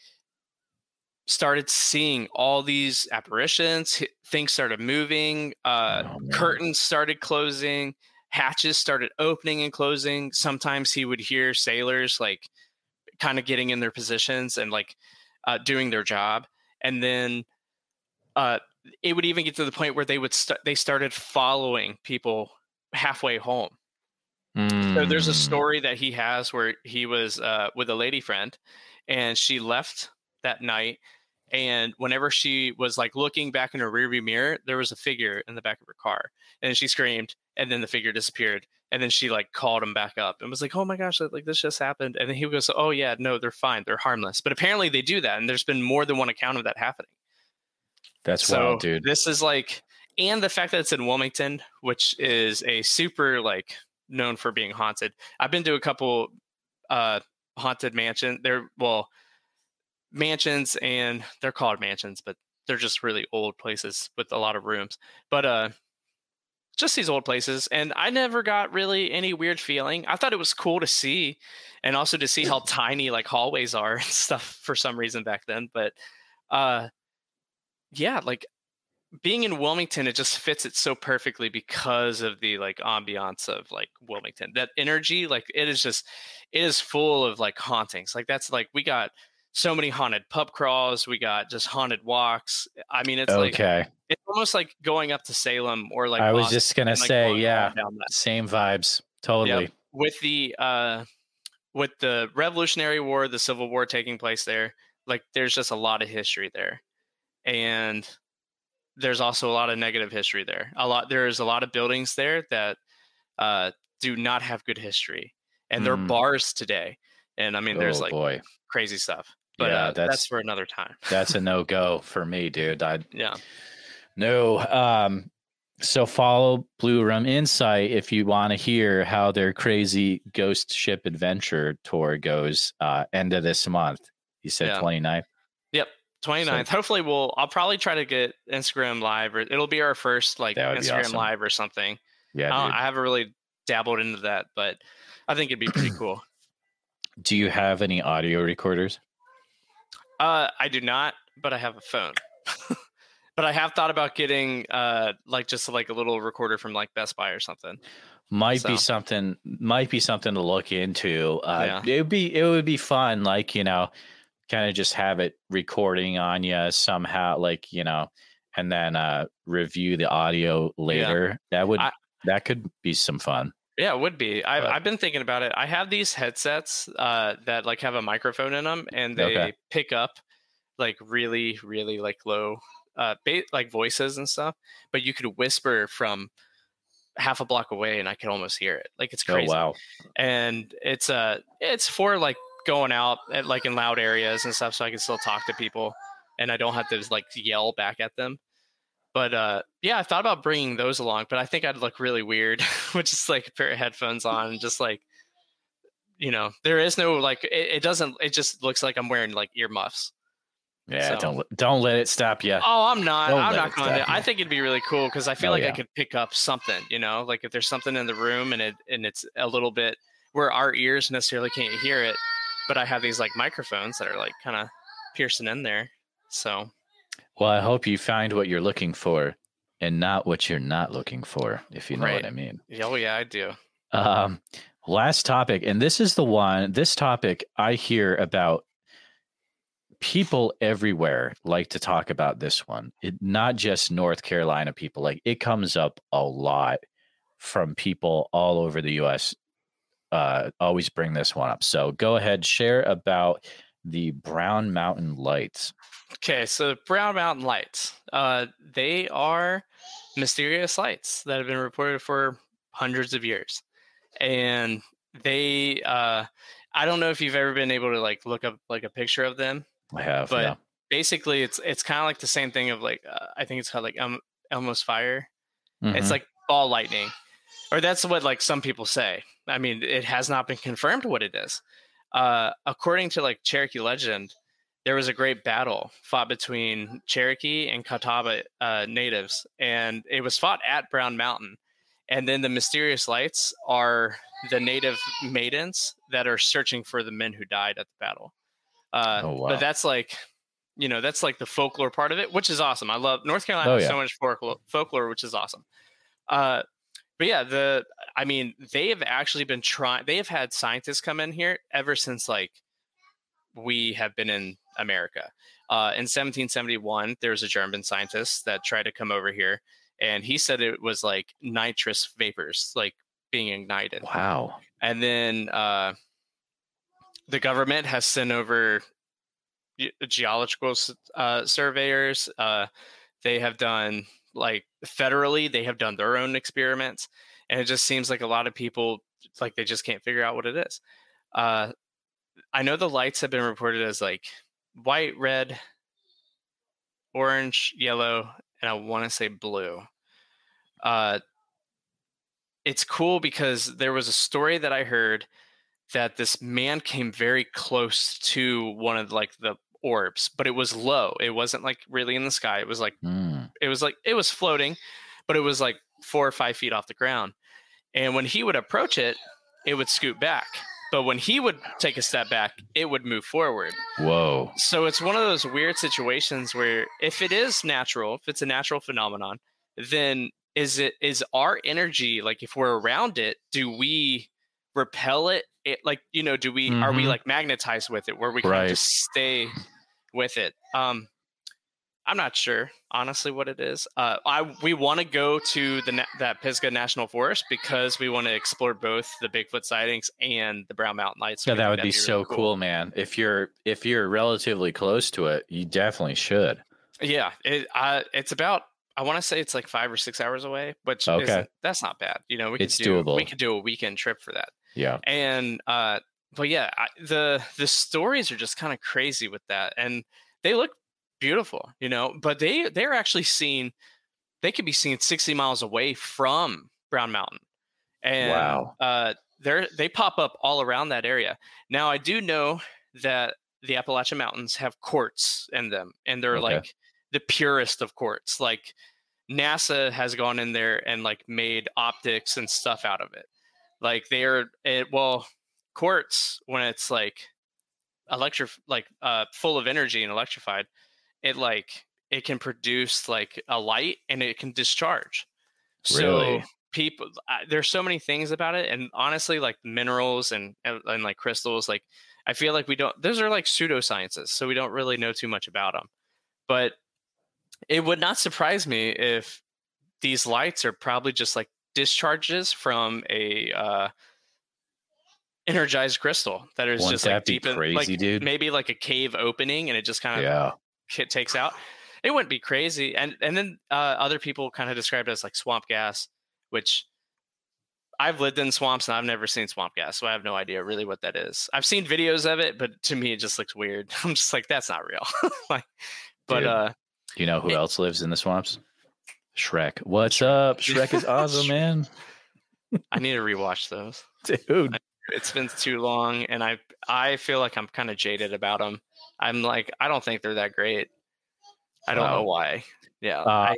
started seeing all these apparitions. Things started moving. Uh, Oh, curtains started closing. Hatches started opening and closing. Sometimes he would hear sailors like kind of getting in their positions and like uh, doing their job. And then uh, it would even get to the point where they would st- they started following people halfway home. So there's a Mm. story that he has where he was uh, with a lady friend, and she left that night. And whenever she was like looking back in her rearview mirror, there was a figure in the back of her car, and she screamed, and then the figure disappeared. And then she like called him back up and was like, "Oh my gosh, like this just happened." And then he goes, "Oh yeah, no, they're fine, they're harmless." But apparently they do that, and there's been more than one account of that happening. That's so wild, dude. this is like, and the fact that it's in Wilmington, which is a super like known for being haunted. I've been to a couple uh haunted mansion. They're well mansions and they're called mansions, but they're just really old places with a lot of rooms. But uh just these old places and I never got really any weird feeling. I thought it was cool to see and also to see how tiny like hallways are and stuff for some reason back then, but uh yeah, like being in Wilmington, it just fits it so perfectly because of the like ambiance of like Wilmington. That energy, like it is just, it is full of like hauntings. Like that's like we got so many haunted pub crawls. We got just haunted walks. I mean, it's like okay. it's almost like going up to Salem or like I was Boston just gonna and, like, say, yeah, same vibes. Totally. with the uh with the revolutionary war the civil war taking place there like there's just a lot of history there and there's also a lot of negative history there a lot there's a lot of buildings there that uh do not have good history and they're Mm. bars today and i mean there's oh like boy, crazy stuff but Yeah, uh, that's, that's- for another time that's a no go for me, dude. I yeah no. Um, so follow Blue Room Insight if you want to hear how their crazy ghost ship adventure tour goes. Uh, end of this month. You said Yeah. 29th. 29th hopefully we'll i'll probably try to get instagram live or it'll be our first like That would be instagram awesome. live or something Yeah, I, I haven't really dabbled into that but i think it'd be pretty cool Do you have any audio recorders? Uh, I do not, but I have a phone. but I have thought about getting uh like just like a little recorder from like Best Buy or something. might be something might be something to look into uh Yeah. it would be it would be fun like you know kind of just have it recording on you somehow like you know and then uh review the audio later that would I- that could be some fun Yeah, it would be. I've I've been thinking about it. I have these headsets uh that like have a microphone in them and they Okay. pick up like really really like low uh ba- like voices and stuff, but you could whisper from half a block away and I could almost hear it. Like it's crazy. oh wow and it's uh it's for like going out at like in loud areas and stuff so i can still talk to people and i don't have to like yell back at them but uh yeah i thought about bringing those along but i think i'd look really weird with just like a pair of headphones on and just like you know there is no like it, it doesn't it just looks like i'm wearing like earmuffs yeah So- don't let- don't let it stop you Oh, I'm not. Don't I'm not going to. I think it'd be really cool because I feel Oh, like I could pick up something. You know, like if there's something in the room and it and it's a little bit where our ears necessarily can't hear it, but I have these like microphones that are like kind of piercing in there. So well i hope you find what you're looking for and not what you're not looking for if you know Right. what i mean oh yeah, I do. Um, last topic, and this is the one. This topic I hear about. People everywhere like to talk about this one. It, not just North Carolina people. Like it comes up a lot from people all over the U.S. Uh, always bring this one up. So go ahead, share about the Brown Mountain Lights. Okay, so Brown Mountain Lights. Uh, they are mysterious lights that have been reported for hundreds of years, and they. Uh, I don't know if you've ever been able to like look up like a picture of them. I have, But yeah. basically it's it's kind of like the same thing of like uh, I think it's called like um, Elmo's fire. It's Mhm. like ball lightning, or that's what like some people say. I mean, it has not been confirmed what it is. Uh, according to like Cherokee legend, there was a great battle fought between Cherokee and Catawba uh, natives, and it was fought at Brown Mountain. And then the mysterious lights are the native maidens that are searching for the men who died at the battle. Uh, Oh, wow. But that's like, you know, that's like the folklore part of it, which is awesome. I love North Carolina Oh, has yeah. so much folklore, folklore, which is awesome. Uh, but yeah, the I mean, they have actually been trying. They have had scientists come in here ever since like we have been in America. Uh, in 1771, there was a German scientist that tried to come over here, and he said it was like nitrous vapors, like being ignited Wow. and then uh, the government has sent over ge- geological uh, surveyors. Uh, they have done like federally, they have done their own experiments, and it just seems like a lot of people like they just can't figure out what it is. Uh, I know the lights have been reported as like white, red, orange, yellow, and I want to say blue. Uh, it's cool because there was a story that I heard that this man came very close to one of like the orbs, but it was low. It wasn't like really in the sky. It was like Mm. it was like it was floating, but it was like four or five feet off the ground. And when he would approach it, it would scoot back. But when he would take a step back, it would move forward. Whoa. So it's one of those weird situations where if it is natural, if it's a natural phenomenon, then is it is our energy like if we're around it, do we repel it? it like you know, do we are we Mhm. like magnetized with it where we can Right. just stay with it? Um, I'm not sure honestly what it is. Uh, I we want to go to the that Pisgah National Forest because we want to explore both the Bigfoot sightings and the Brown Mountain Lights. Yeah, that would be really so cool. man. If you're if you're relatively close to it, you definitely should. Yeah, it, uh, it's about. I want to say it's like five or six hours away, which Okay. that's not bad. You know, we It's do, We could do a weekend trip for that. Yeah. and uh but yeah I, the the stories are just kind of crazy with that and they look beautiful you know but they they're actually seen they could be seen 60 miles away from brown mountain and Wow. uh they're they pop up all around that area now i do know that the appalachian mountains have quartz in them and they're Okay. like the purest of quartz like nasa has gone in there and like made optics and stuff out of it like they're it, well quartz when it's like electric like uh full of energy and electrified it like it can produce like a light and it can discharge so Really? people I, there's so many things about it and honestly like minerals and, and and like crystals like i feel like we don't those are like pseudosciences so we don't really know too much about them but it would not surprise me if these lights are probably just like discharges from a uh energized crystal that is Wouldn't just like that be deep in crazy, like dude? maybe like a cave opening and it just kind of Yeah. It takes out it wouldn't be crazy and and then uh, other people kind of described it as like swamp gas which i've lived in swamps and i've never seen swamp gas so i have no idea really what that is i've seen videos of it but to me it just looks weird i'm just like that's not real like but Dude. uh you know who It- else lives in the swamps? Shrek. What's up? Shrek is awesome, man. i need to rewatch those Dude. it's been too long and i i feel like i'm kind of jaded about them i'm like i don't think they're that great i don't know why yeah Uh, I,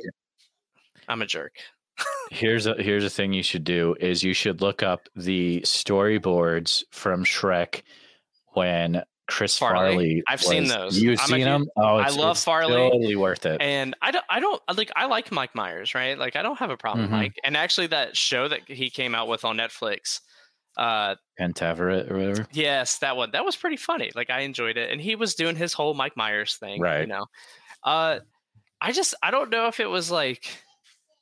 i'm a jerk Here's a here's a thing you should do is you should look up the storyboards from Shrek when Chris Farley? Farley. I've seen those. You've I'm seen them? Oh, I love Farley. Totally worth it. and I don't, I don't like. I like Mike Myers, right? Like, I don't have a problem Mhm. Mike. And actually, that show that he came out with on Netflix, uh, Pentaverate or whatever. yes, that one, that was pretty funny. Like, I enjoyed it, and he was doing his whole Mike Myers thing, Right. You know, uh, I just, I don't know if it was like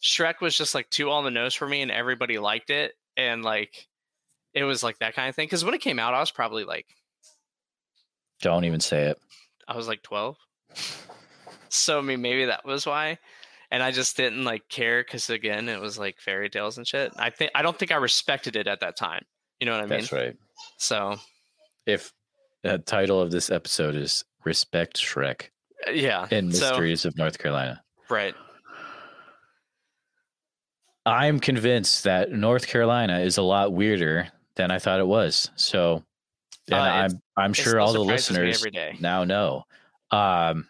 Shrek was just like too on the nose for me, and everybody liked it, and like it was like that kind of thing. Because when it came out, I was probably like, Don't even say it. I was like twelve. so I mean, maybe that was why. And I just didn't like care because again, it was like fairy tales and shit. I think I don't think I respected it at that time. You know what I mean? That's right. So If the title of this episode is "Respect Shrek uh, yeah. and so, Mysteries of North Carolina," right. I'm convinced that North Carolina is a lot weirder than I thought it was. So, and Uh, I'm I'm sure all the listeners now know. Um,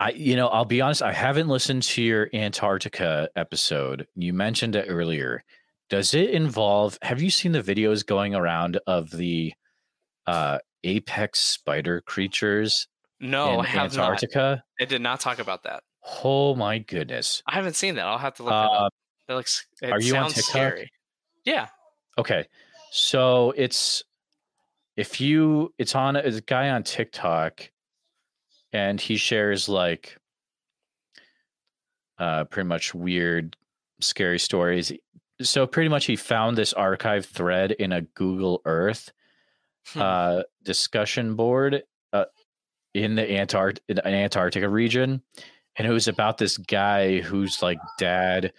I you know I'll be honest. I haven't listened to your Antarctica episode. You mentioned it earlier. Does it involve? Have you seen the videos going around of the uh, apex spider creatures No, in I have not. Antarctica? It did not talk about that. Oh my goodness! I haven't seen that. I'll have to look that Uh, up. That looks. It are you on TikTok? scary. Yeah. Okay. So it's if you it's on it's a guy on TikTok and he shares like uh pretty much weird scary stories. So pretty much he found this archive thread in a Google Earth Hmm. uh discussion board uh in the Antart- in Antarctica region and it was about this guy whose like dad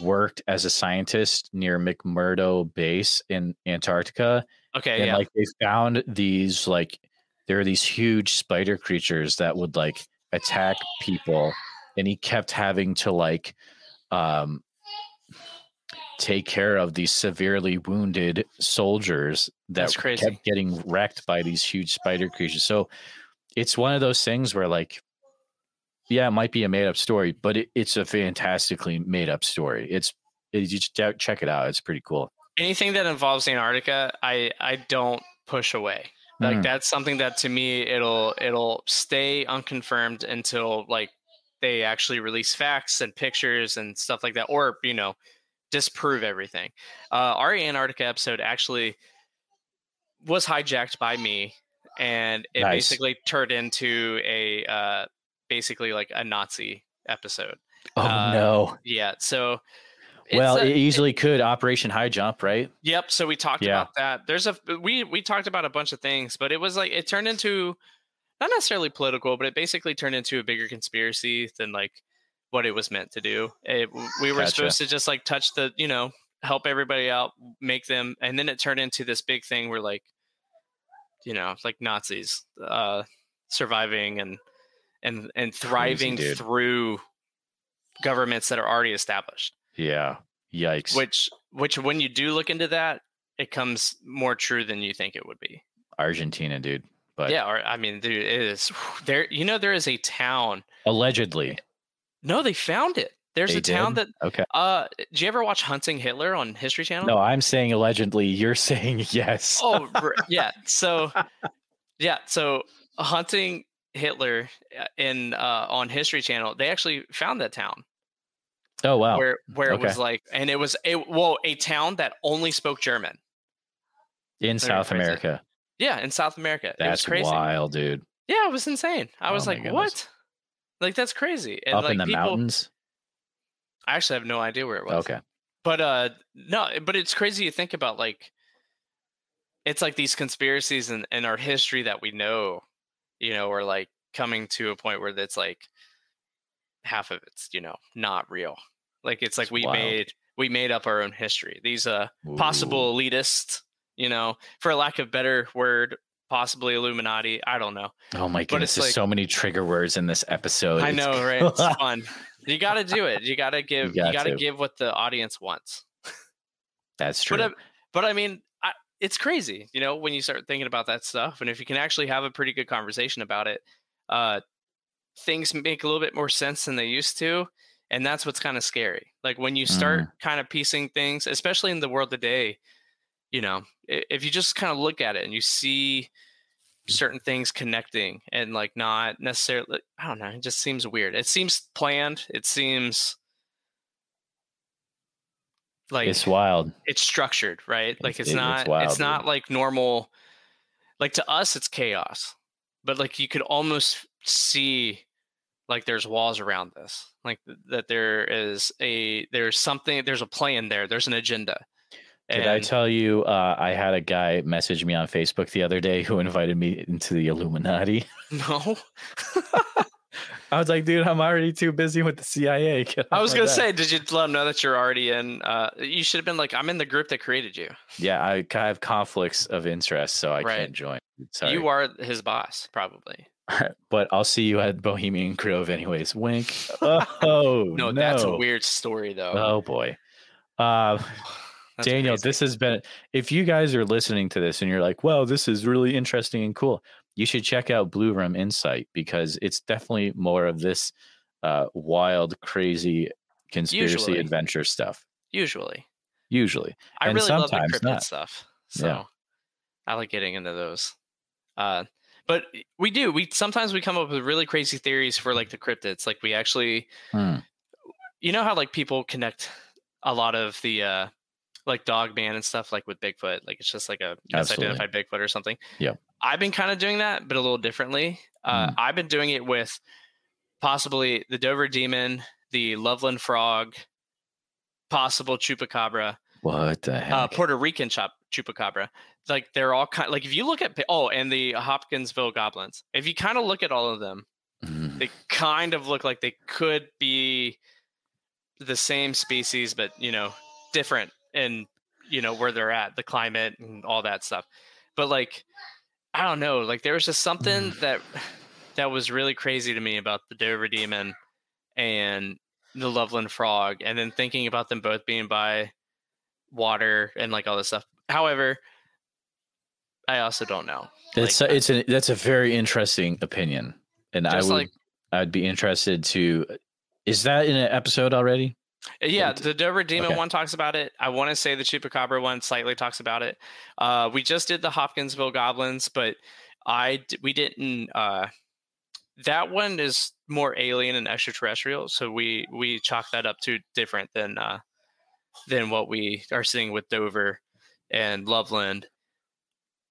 worked as a scientist near McMurdo base in Antarctica Okay. and yeah. like they found these like there are these huge spider creatures that would like attack people and he kept having to like um take care of these severely wounded soldiers that kept getting wrecked by these huge spider creatures. So it's one of those things where like yeah it might be a made up story but it, it's a fantastically made up story. It's it, you just check- check it out. It's pretty cool. Anything that involves Antarctica, I I don't push away. Like Mm. that's something that to me it'll it'll stay unconfirmed until like they actually release facts and pictures and stuff like that, or you know, disprove everything. Uh, our Antarctica episode actually was hijacked by me, and it Nice. basically turned into a uh, basically like a Nazi episode. Oh Uh, no. Yeah, so. Well, a- it easily could Operation High Jump, right? Yep. So we talked Yeah. about that. There's a we we talked about a bunch of things, but it was like it turned into not necessarily political, but it basically turned into a bigger conspiracy than like what it was meant to do. It, we were Gotcha. supposed to just like touch the you know help everybody out, make them, and then it turned into this big thing where like you know like Nazis uh surviving and and and thriving dude. through governments that are already established Yeah. Yikes. which which when you do look into that it comes more true than you think it would be Argentina, dude. But yeah or i mean dude it is there you know there is a town allegedly. No they found it there's They a town that Okay. uh do you ever watch hunting hitler on history channel No, I'm saying allegedly. You're saying yes. oh yeah so yeah so hunting hitler uh, in uh on history channel they actually found that town Oh, wow. where where it was like and it was a well a town that only spoke german In South. America. yeah in south america it was That's crazy wild, dude. Yeah, it was insane. I was Oh my like, goodness. "What?" Like that's crazy. And Up like in the people, mountains. I actually have no idea where it was. Okay. But uh, no, but it's crazy to think about. Like, it's like these conspiracies in, in our history that we know, you know, are like coming to a point where it's like half of it's you know not real. Like it's like It's we wild. made we made up our own history. These uh Ooh. possible elitists, you know, for a lack of better word, possibly Illuminati. I don't know. Oh my goodness, there's like- so many trigger words in this episode. I know, right? It's fun. You got to do it. You got to give. You got to give what the audience wants. That's true. But I, but I mean, I, it's crazy, you know, when you start thinking about that stuff, and if you can actually have a pretty good conversation about it, uh, things make a little bit more sense than they used to, and that's what's kind of scary. Like when you start Mm. kind of piecing things, especially in the world today, you know, if you just kind of look at it and you see certain things connecting and like not necessarily i don't know it just seems weird it seems planned it seems like it's wild. it's structured right like It's- it's, it- it's not wild, it's not dude. like normal like to us it's chaos but like you could almost see like there's walls around this like that there is a there's something there's a plan there there's an agenda Did I tell you uh, I had a guy message me on Facebook the other day who invited me into the Illuminati? no I was like, dude, I'm already too busy with the CIA. I was gonna back." say, did you let them know that you're already in? Uh, you should have been like, I'm in the group that created you. Yeah, I I have conflicts of interest, so I Right. can't join. Sorry. You are his boss, probably. but I'll see you at Bohemian Grove anyways. Wink. Oh No, that's a weird story, though. Oh boy. Uh, That's Daniel, crazy. this has been. If you guys are listening to this and you're like, "Well, this is really interesting and cool," you should check out Blue Room Insight because it's definitely more of this uh, wild, crazy conspiracy Usually. adventure stuff. usually. Usually, I And really love the sometimes cryptid not. stuff. So Yeah. I like getting into those. Uh, but we do. We sometimes we come up with really crazy theories for like the cryptids. Like we actually, Hmm. you know how like people connect a lot of the uh like dog man and stuff like with Bigfoot. Like it's just like a Absolutely. misidentified Bigfoot or something. Yep. I've been kind of doing that, but a little differently. Uh, Mm. I've been doing it with possibly the Dover Demon, the Loveland Frog, possible Chupacabra, what the heck? uh, Puerto Rican chop, chupacabra. Like they're all kind. Like if you look at oh, and the Hopkinsville goblins. If you kind of look at all of them, Mm. they kind of look like they could be the same species, but you know, different in you know where they're at, the climate and all that stuff. But like, I don't know. Like there was just something mm. that that was really crazy to me about the Dover Demon and the Loveland Frog, and then thinking about them both being by water and like all this stuff. However, I also don't know. It's like, it's a that's a very interesting opinion, and I would like- I'd be interested to. Is that in an episode already? Uh, Yeah, the Dover Demon okay. one talks about it. I want to say the Chupacabra one slightly talks about it. Uh, we just did the Hopkinsville Goblins, but I we didn't. Uh, that one is more alien and extraterrestrial, so we we chalk that up to different than uh, than what we are seeing with Dover and Loveland.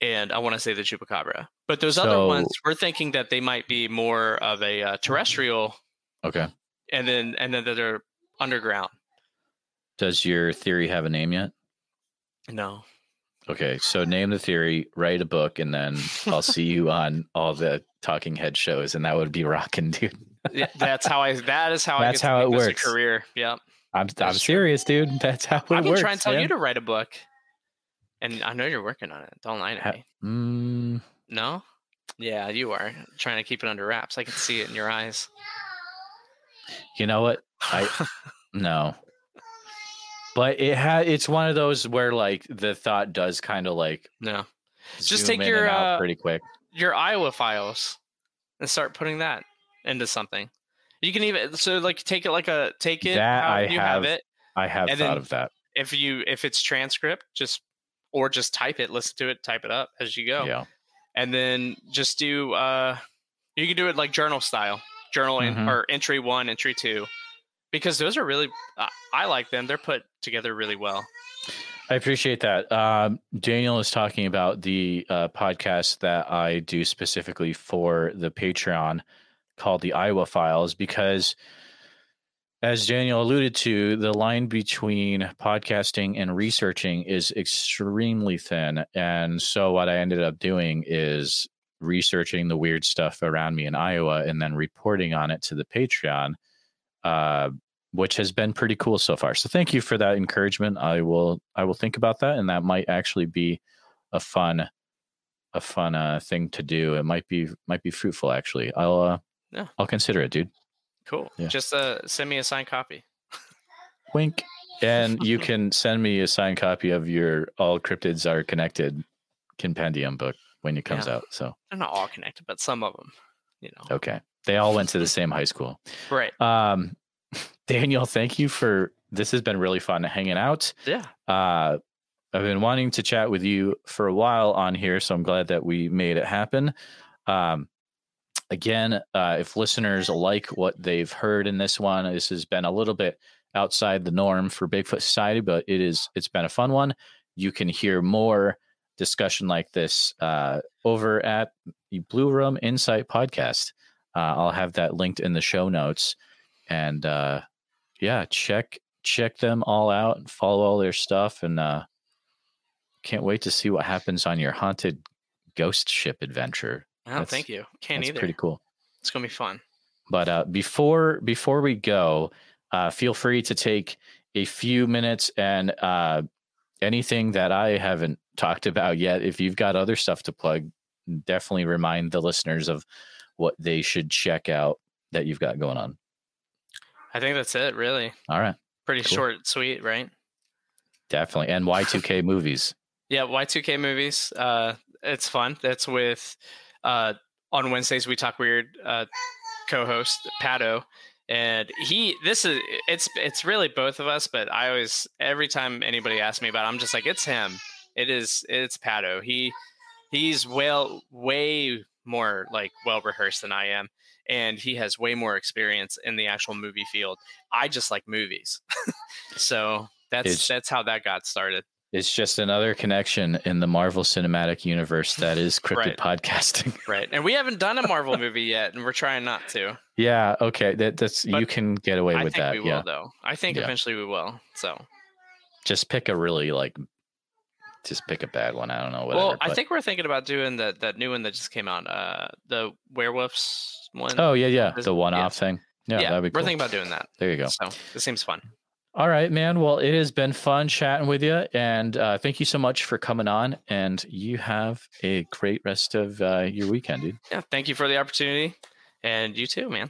And I want to say the chupacabra, but those other ones, we're thinking that they might be more of a uh, terrestrial, Okay. and then and then that they're underground. Does your theory have a name yet? No, Okay, so name the theory, write a book, and then I'll see you on all the talking head shows, and that would be rocking, dude. Yeah, that's how I. That is how That's I. how it works. career. Yep. I'm I'm true. serious, dude. That's how it I've been works. trying to tell man. you to write a book, and I know you're working on it. Don't lie to Ha- me. Mm, No. Yeah, you are trying to keep it under wraps. I can see it in your eyes. you know what? I no. But it had it's one of those where like the thought does kind of like no. Just take in your, uh, pretty quick. Your Iowa files and start putting that into something. You can even so like take it like a take it That I you have- have it. I have thought of that. If you if it's transcript, just or just type it, listen to it, type it up as you go. Yeah. and then just do uh you can do it like journal style journal in, Mhm. or entry one entry two because those are really i like them they're put together really well I appreciate that. Um, Daniel is talking about the uh, podcast that I do specifically for the Patreon called the Iowa Files because, as Daniel alluded to, the line between podcasting and researching is extremely thin. And so, what I ended up doing is researching the weird stuff around me in Iowa and then reporting on it to the Patreon. Uh, which has been pretty cool so far. So thank you for that encouragement. I will I will think about that, and that might actually be a fun a fun uh, thing to do. It might be might be fruitful actually. I'll uh, Yeah. I'll consider it, dude. cool Yeah. just uh send me a signed copy Wink. And you can send me a signed copy of your All Cryptids Are Connected compendium book when it comes Yeah. out. So they're not all connected but some of them you know okay, they all went to the same high school. right Um, Daniel, thank you for this. Has been really fun hanging out. yeah Uh, I've been wanting to chat with you for a while on here, so I'm glad that we made it happen. Um, again, uh, if listeners like what they've heard in this one, this has been a little bit outside the norm for Bigfoot Society, but it is it's been a fun one. You can hear more discussion like this uh, over at the Blue Room Insight podcast. Uh, I'll have that linked in the show notes, and uh, yeah, check check them all out and follow all their stuff. And uh can't wait to see what happens on your haunted ghost ship adventure. Oh, That's- thank you. Can't either. pretty cool. It's gonna be fun. But uh before before we go uh feel free to take a few minutes and uh anything that i haven't talked about yet. If you've got other stuff to plug definitely remind the listeners of what they should check out that you've got going on i think that's it really all right pretty Cool. short sweet right definitely and y2k movies Yeah, Y2K movies. Uh, it's fun. That's with uh, on Wednesdays we talk weird. Uh, co-host Pato, and he. This is it's it's really both of us, but I always every time anybody asks me about, it, I'm just like it's him. It is it's Pato. He he's well way more like well rehearsed than I am, and he has way more experience in the actual movie field. I just like movies, so that's It's- that's how that got started. It's just another connection in the Marvel Cinematic Universe that is cryptid Right. podcasting. Right. And we haven't done a Marvel movie yet, and we're trying not to. yeah, okay, that, that's you can get away I with think that. we will, Yeah, though. I think Yeah. eventually we will. So, just pick a really like, just pick a bad one. I don't know. Whatever, well, I but- think we're thinking about doing that that new one that just came out, uh, the werewolves one. Oh yeah, yeah, the one-off yeah. thing. Yeah, yeah, that'd be we're thinking about doing that. there you go. So this seems fun. All right, man. Well, it has been fun chatting with you, and uh, thank you so much for coming on. And you have a great rest of uh, your weekend, dude. Yeah. Thank you for the opportunity, and you too, man.